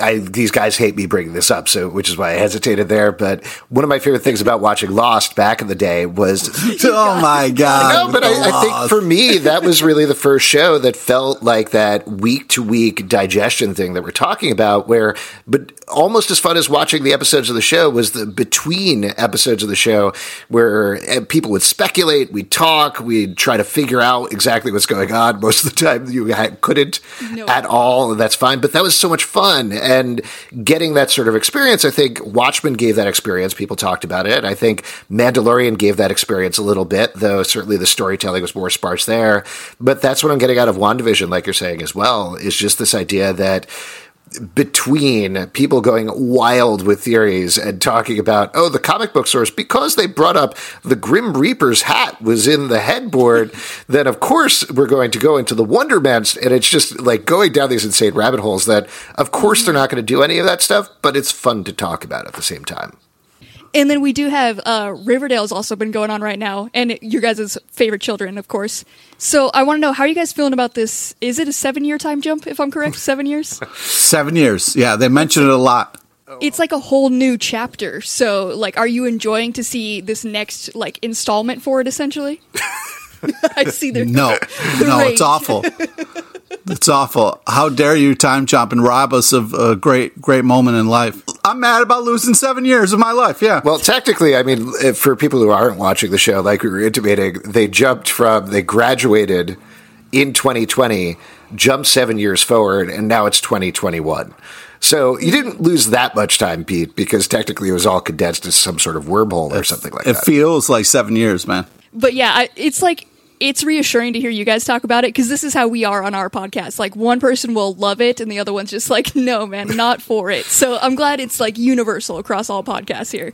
I, these guys hate me bringing this up, so which is why I hesitated there. But one of my favorite things about watching Lost back in the day was oh my god! no, but I, I think for me that was really the first show that felt like that week to week digestion thing that we're talking about. Where, but almost as fun as watching the episodes of the show was the between episodes of the show where eh, people would speculate, we'd talk, we'd try to figure out exactly what's going on. Most of the time, you couldn't No. at all, and that's fine. But that was so much fun, and getting that sort of experience, I think Watchmen gave that experience. People talked about it. I think Mandalorian gave that experience a little bit, though certainly the storytelling was more sparse there. But that's what I'm getting out of WandaVision, like you're saying as well, is just this idea that between people going wild with theories and talking about, oh, the comic book source, because they brought up the Grim Reaper's hat was in the headboard, then of course we're going to go into the Wonder Man. And it's just like going down these insane rabbit holes that, of course, they're mm-hmm. not going to do any of that stuff, but it's fun to talk about at the same time. And then we do have uh, Riverdale's also been going on right now, and your guys' favorite children, of course. So I want to know how are you guys feeling about this? Is it a seven year time jump? If I'm correct, seven years. Seven years. Yeah, they mention it a lot. It's like a whole new chapter. So, like, are you enjoying to see this next like installment for it? Essentially, I see the No, the no, it's awful. It's awful. How dare you time jump and rob us of a great, great moment in life? I'm mad about losing seven years of my life. Yeah. Well, technically, I mean, if- for people who aren't watching the show, like we were intimating, they jumped from, they graduated in 2020, jumped seven years forward, and now it's 2021. So you didn't lose that much time, Pete, because technically it was all condensed into some sort of wormhole or something like that. it feels like seven years, man. But yeah, I, it's like it's reassuring to hear you guys talk about it because this is how we are on our podcast. Like one person will love it, and the other one's just like, no, man, not for it. So I'm glad it's like universal across all podcasts here.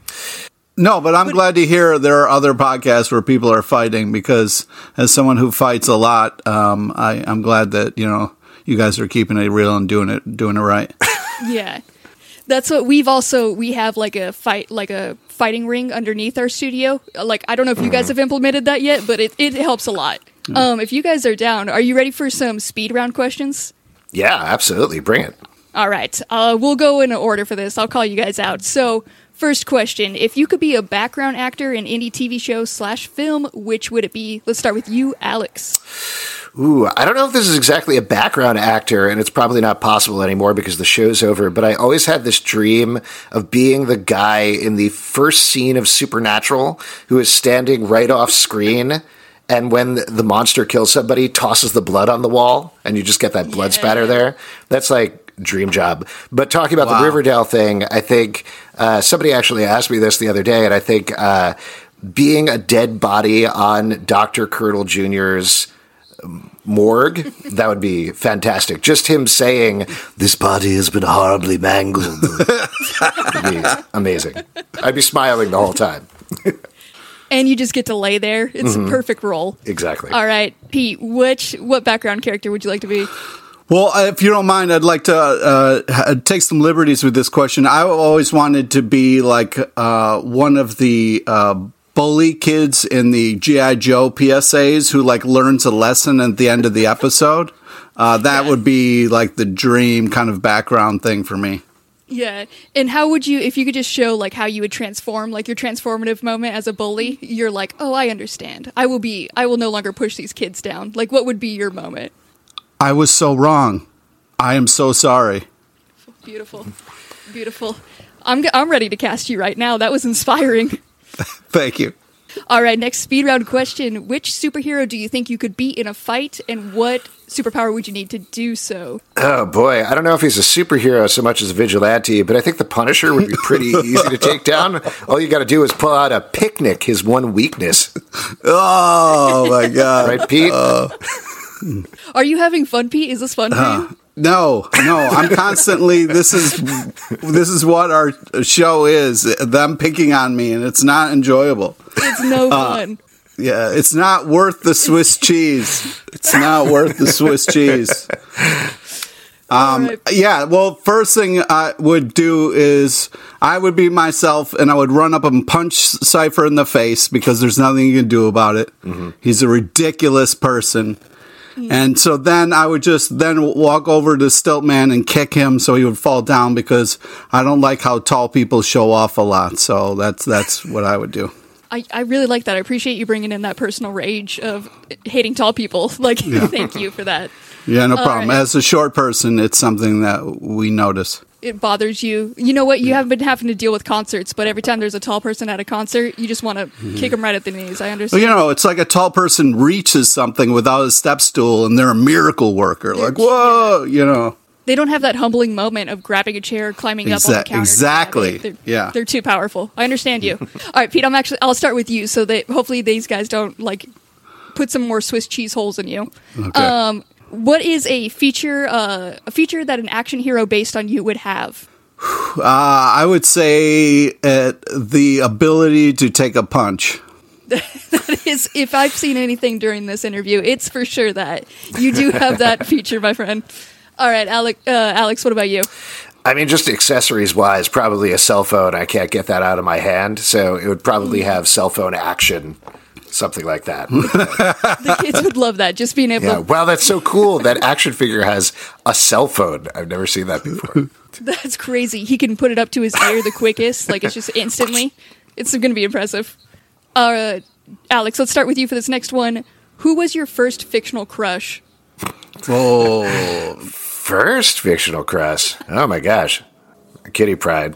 No, but I'm glad to hear there are other podcasts where people are fighting because as someone who fights a lot, um, I, I'm glad that, you know, you guys are keeping it real and doing it, doing it right. Yeah. That's what we've also we have like a fight like a fighting ring underneath our studio. Like I don't know if you guys have implemented that yet, but it, it helps a lot. Um, if you guys are down, are you ready for some speed round questions? Yeah, absolutely. Bring it. All right. Uh, we'll go in order for this. I'll call you guys out. So, first question: If you could be a background actor in any TV show slash film, which would it be? Let's start with you, Alex. Ooh, I don't know if this is exactly a background actor, and it's probably not possible anymore because the show's over, but I always had this dream of being the guy in the first scene of Supernatural who is standing right off screen. And when the monster kills somebody, tosses the blood on the wall, and you just get that blood Yeah. spatter there. That's like dream job. But talking about Wow. the Riverdale thing, I think uh, somebody actually asked me this the other day, and I think uh, being a dead body on Dr. Curdle Jr.'s morgue, that would be fantastic. Just him saying, This body has been horribly mangled. be amazing. I'd be smiling the whole time. And you just get to lay there. It's a perfect role. Exactly. All right, Pete. Which what background character would you like to be? Well, uh, if you don't mind, I'd like to uh, take some liberties with this question. I always wanted to be like uh, one of the uh, bully kids in the GI Joe PSAs who like learns a lesson at the end of the episode. Uh, that would be like the dream kind of background thing for me. Yeah. And how would you, if you could just show like how you would transform, like your transformative moment as a bully, you're like, oh, I understand. I will be, I will no longer push these kids down. Like, what would be your moment? I was so wrong. I am so sorry. Beautiful. Beautiful. I'm, g- I'm ready to cast you right now. That was inspiring. Thank you. All right, next speed round question. Which superhero do you think you could beat in a fight, and what superpower would you need to do so? Oh boy, I don't know if he's a superhero so much as a vigilante, but I think the Punisher would be pretty easy to take down. All you got to do is pull out a picnic, his one weakness, Oh my god. right, Pete? Uh, Are you having fun, Pete? Is this fun for you? No, no, I'm constantly this is this is what our show is. Them picking on me and it's not enjoyable. It's no uh, fun. Yeah, it's not worth the Swiss cheese. It's not worth the Swiss cheese. Um, All right. Yeah, well, first thing I would do is I would be myself and I would run up and punch Cypher in the face because there's nothing you can do about it. Mm-hmm. He's a ridiculous person. Mm. And so then I would just then walk over to Stiltman and kick him so he would fall down because I don't like how tall people show off a lot. So that's that's what I would do. I, I really like that. I appreciate you bringing in that personal rage of hating tall people. Like, thank you for that. Yeah, no All problem. right. As a short person, it's something that we notice. It bothers you. You know what? You haven't been having to deal with concerts, but every time there's a tall person at a concert, you just want to Mm-hmm. kick them right at the knees. I Well, understand. you know, it's like a tall person reaches something without a step stool and they're a miracle worker. Like, whoa, you know. they don't have that humbling moment of grabbing a chair, climbing up on the counter. exactly. They're, Yeah. they're too powerful. I understand you. All right, Pete. I'm actually. I'll start with you, so that hopefully these guys don't like put some more Swiss cheese holes in you. Okay. Um, What is a feature uh, a feature that an action hero based on you would have? Uh, I would say uh, the ability to take a punch. that is, if I've seen anything during this interview, it's for sure that you do have that feature, my friend. All right, Alex. Uh, Alex, what about you? I mean, just accessories wise, probably a cell phone. I can't get that out of my hand, so it would probably have cell phone action, something like that. The kids would love that. Just being able. yeah, to, wow, that's so cool. That action figure has a cell phone. I've never seen that before. That's crazy. He can put it up to his ear the quickest, like it's just instantly. It's going to be impressive. Uh, Alex, let's start with you for this next one. Who was your first fictional crush? Oh, First fictional crush. Oh my gosh, Kitty Pryde.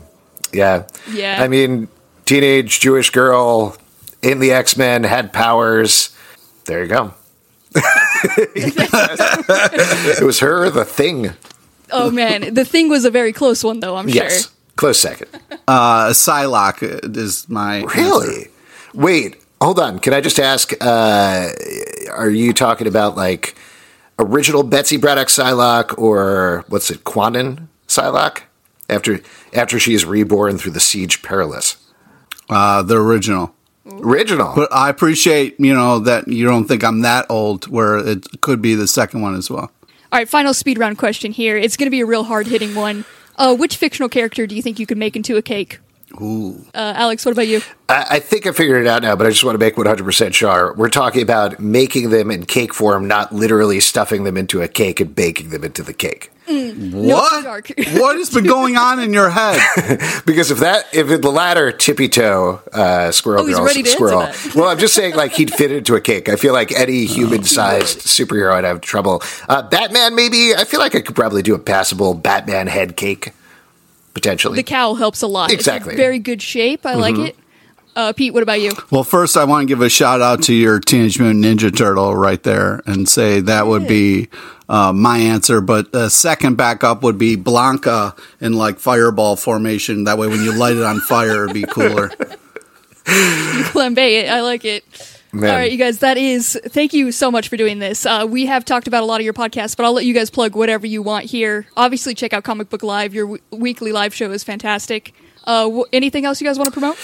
Yeah, Yeah. I mean, teenage Jewish girl in the X Men had powers. There you go. it was her, the thing. Oh man, the thing was a very close one, though. I'm Yes, sure. close second. uh, Psylocke is my answer. Really? Wait, hold on. Can I just ask? Uh, are you talking about like original Betsy Braddock Psylocke or what's it, Kwannon Psylocke? After after she's reborn through the Siege Perilous. Uh, the original. Original. But I appreciate you know that you don't think I'm that old, where it could be the second one as well. All right, final speed round question here. It's going to be a real hard hitting one. Uh, which fictional character do you think you could make into a cake? Ooh. Uh, Alex, what about you? I, I think I figured it out now, but I just want to make 100% sure. We're talking about making them in cake form, not literally stuffing them into a cake and baking them into the cake. What? dark. what has been going on in your head? Because if that, if the latter, tippy toe, uh, squirrel Oh, he's girl, ready to squirrel. that. well, I'm just saying, like he'd fit into a cake. I feel like any human-sized superhero I'd have trouble. Uh, Batman, maybe. I feel like I could probably do a passable Batman head cake, potentially. The cowl helps a lot. It's in Exactly. very good shape. I like it. Uh, Pete, what about you? Well, first, I want to give a shout out to your Teenage Mutant Ninja Turtle right there and say that would be uh, my answer. But uh, second backup would be Blanca in like fireball formation. That way, when you light it on fire, it'd be cooler. You flambe it. I like it. Man. All right, you guys, that is, thank you so much for doing this. Uh, we have talked about a lot of your podcasts, but I'll let you guys plug whatever you want here. Obviously, check out Comic Book Live. Your w- weekly live show is fantastic. Uh, w- anything else you guys want to promote?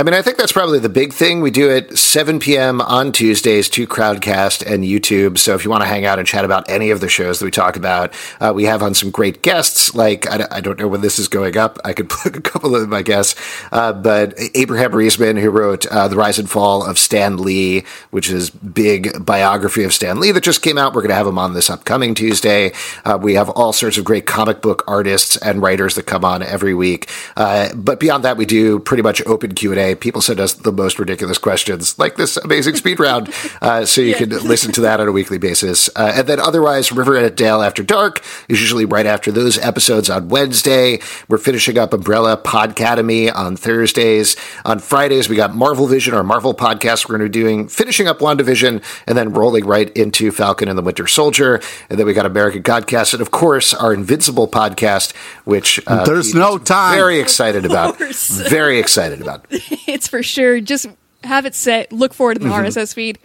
I mean, I think that's probably the big thing. We do it 7 p.m. on Tuesdays to Crowdcast and YouTube. So if you want to hang out and chat about any of the shows that we talk about, uh, we have on some great guests. Like, I don't know when this is going up. I could plug a couple of my guests. Uh, but Abraham Riesman, who wrote uh, The Rise and Fall of Stan Lee, which is big biography of Stan Lee that just came out. We're going to have him on this upcoming Tuesday. Uh, we have all sorts of great comic book artists and writers that come on every week. Uh, but beyond that, we do pretty much open Q&A. People send us the most ridiculous questions, like this amazing speed round. Uh, so you can listen to that on a weekly basis. Uh, and then otherwise, River at Dale After Dark is usually right after those episodes on Wednesday. We're finishing up Umbrella Podcademy on Thursdays. On Fridays, we got Marvel Vision, our Marvel podcast. We're going to be doing, finishing up WandaVision and then rolling right into Falcon and the Winter Soldier. And then we got American Godcast. And of course, our Invincible podcast, which uh, There's no time. Very excited about. Very excited about. it's for sure. Just have it set. Look for it in the Mm-hmm. RSS feed.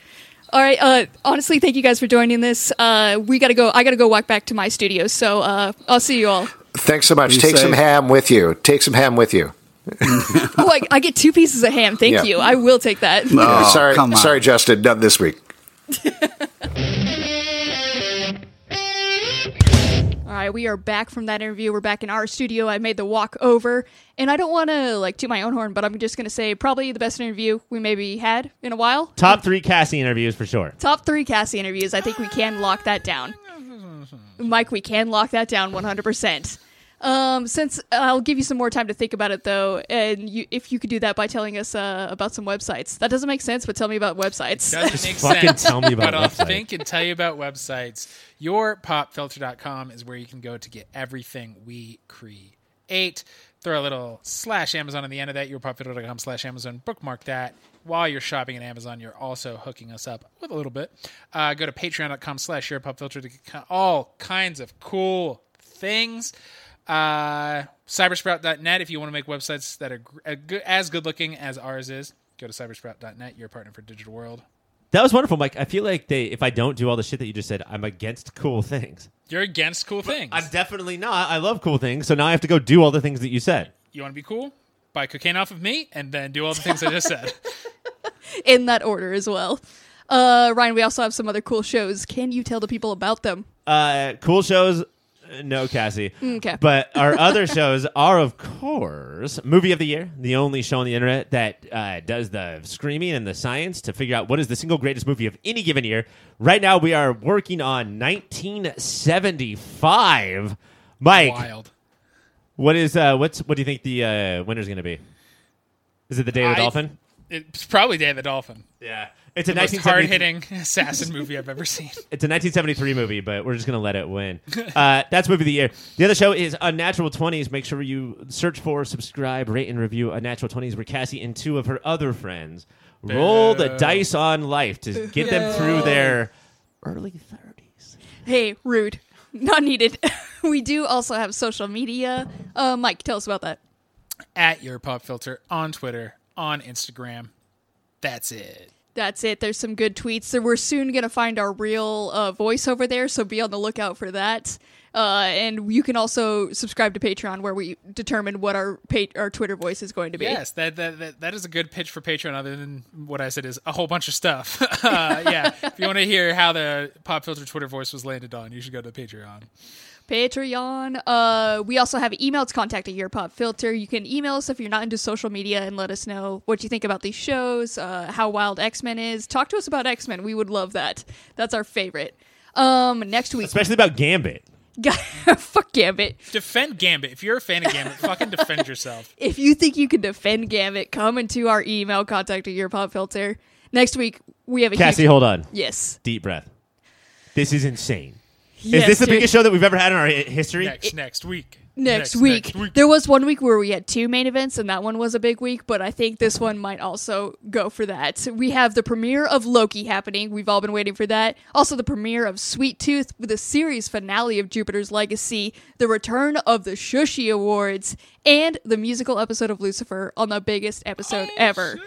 All right. Uh, honestly, thank you guys for joining this. Uh, we got to go. I got to go walk back to my studio. So uh, I'll see you all. Thanks so much. Be Take some ham with you. Take some ham with you. Oh, I, I get two pieces of ham. Thank Yeah. you. I will take that. Oh, sorry, come on. sorry, Justin. None this week. All right, we are back from that interview. We're back in our studio. I made the walk over, and I don't want to like toot my own horn, but I'm just going to say probably the best interview we maybe had in a while. Top three Cassie interviews for sure. Top three Cassie interviews. I think we can lock that down. Mike, we can lock that down 100%. Um, since I'll give you some more time to think about it, though, and you, if you could do that by telling us uh, about some websites. That doesn't make sense, but tell me about websites. Doesn't make fucking sense. tell me about But I'll think and tell you about websites. Yourpopfilter.com is where you can go to get everything we create. Throw a little slash Amazon on the end of that. Yourpopfilter.com slash Amazon. Bookmark that. While you're shopping at Amazon, you're also hooking us up with a little bit. Uh, go to patreon.com slash your yourpopfilter to get all kinds of cool things. Uh, cybersprout.net if you want to make websites that are gr- uh, good- as good looking as ours is. Go to cybersprout.net, your partner for digital world. That was wonderful, Mike. I feel like they if I don't do all the shit that you just said, I'm against cool things. You're against cool things. I'm definitely not. I love cool things, so now I have to go do all the things that you said. you want to be cool? Buy cocaine off of me, and then do all the things I just said. In that order as well. Uh, Ryan, we also have some other cool shows. Can you tell the people about them? Uh, cool shows. No, Cassie. Okay. But our other shows are, of course, Movie of the Year, the only show on the internet that uh, does the screaming and the science to figure out what is the single greatest movie of any given year. Right now, we are working on 1975. Mike, Wild. what is uh, what's what do you think the uh, winner's going to be? Is it the Day of the I- Dolphin? It's probably Day of the Dolphin. Yeah, it's a The most 1973 hard hitting assassin movie I've ever seen. It's a 1973 movie, but we're just going to let it win. Uh, that's movie of the year. The other show is Unnatural 20s. Make sure you search for, subscribe, rate, and review Unnatural 20s, where Cassie and two of her other friends roll the dice on life to get them through their early 30s. Hey, rude. Not needed. we do also have social media. Uh, Mike, tell us about that. At your pop filter on Twitter, on Instagram. That's it. That's it. There's some good tweets. We're soon going to find our real uh, voice over there, so be on the lookout for that. Uh, and you can also subscribe to Patreon, where we determine what our pa- our Twitter voice is going to be. Yes, that, that that that is a good pitch for Patreon. Other than what I said is a whole bunch of stuff. uh, yeah, if you want to hear how the pop filter Twitter voice was landed on, you should go to Patreon. Patreon. Uh, we also have email to contact at Your Pop Filter. You can email us if you're not into social media and let us know what you think about these shows, uh, how wild X Men is. Talk to us about X Men. We would love that. That's our favorite. Um, next week, Especially about Gambit. fuck Gambit. Defend Gambit. If you're a fan of Gambit, fucking defend yourself. If you think you can defend Gambit, come into our email contact at Your Pop Filter. Next week we have a Cassie, huge- hold on. yes. Deep breath. This is insane. Yes, is this the dude. biggest show that we've ever had in our hi- history? Next next week. next, week. next week. There was one week where we had two main events, and that one was a big week, but I think this one might also go for that. We have the premiere of Loki happening. We've all been waiting for that. Also, the premiere of Sweet Tooth with the series finale of Jupiter's Legacy, the return of the Shushy Awards, and the musical episode of Lucifer on the biggest episode oh, ever.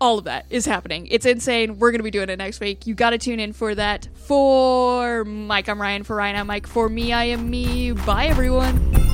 All of that is happening. It's insane. We're going to be doing it next week. You got to tune in for that. For Mike, I'm Ryan. For Ryan, I'm Mike. For me, I am me. Bye, everyone.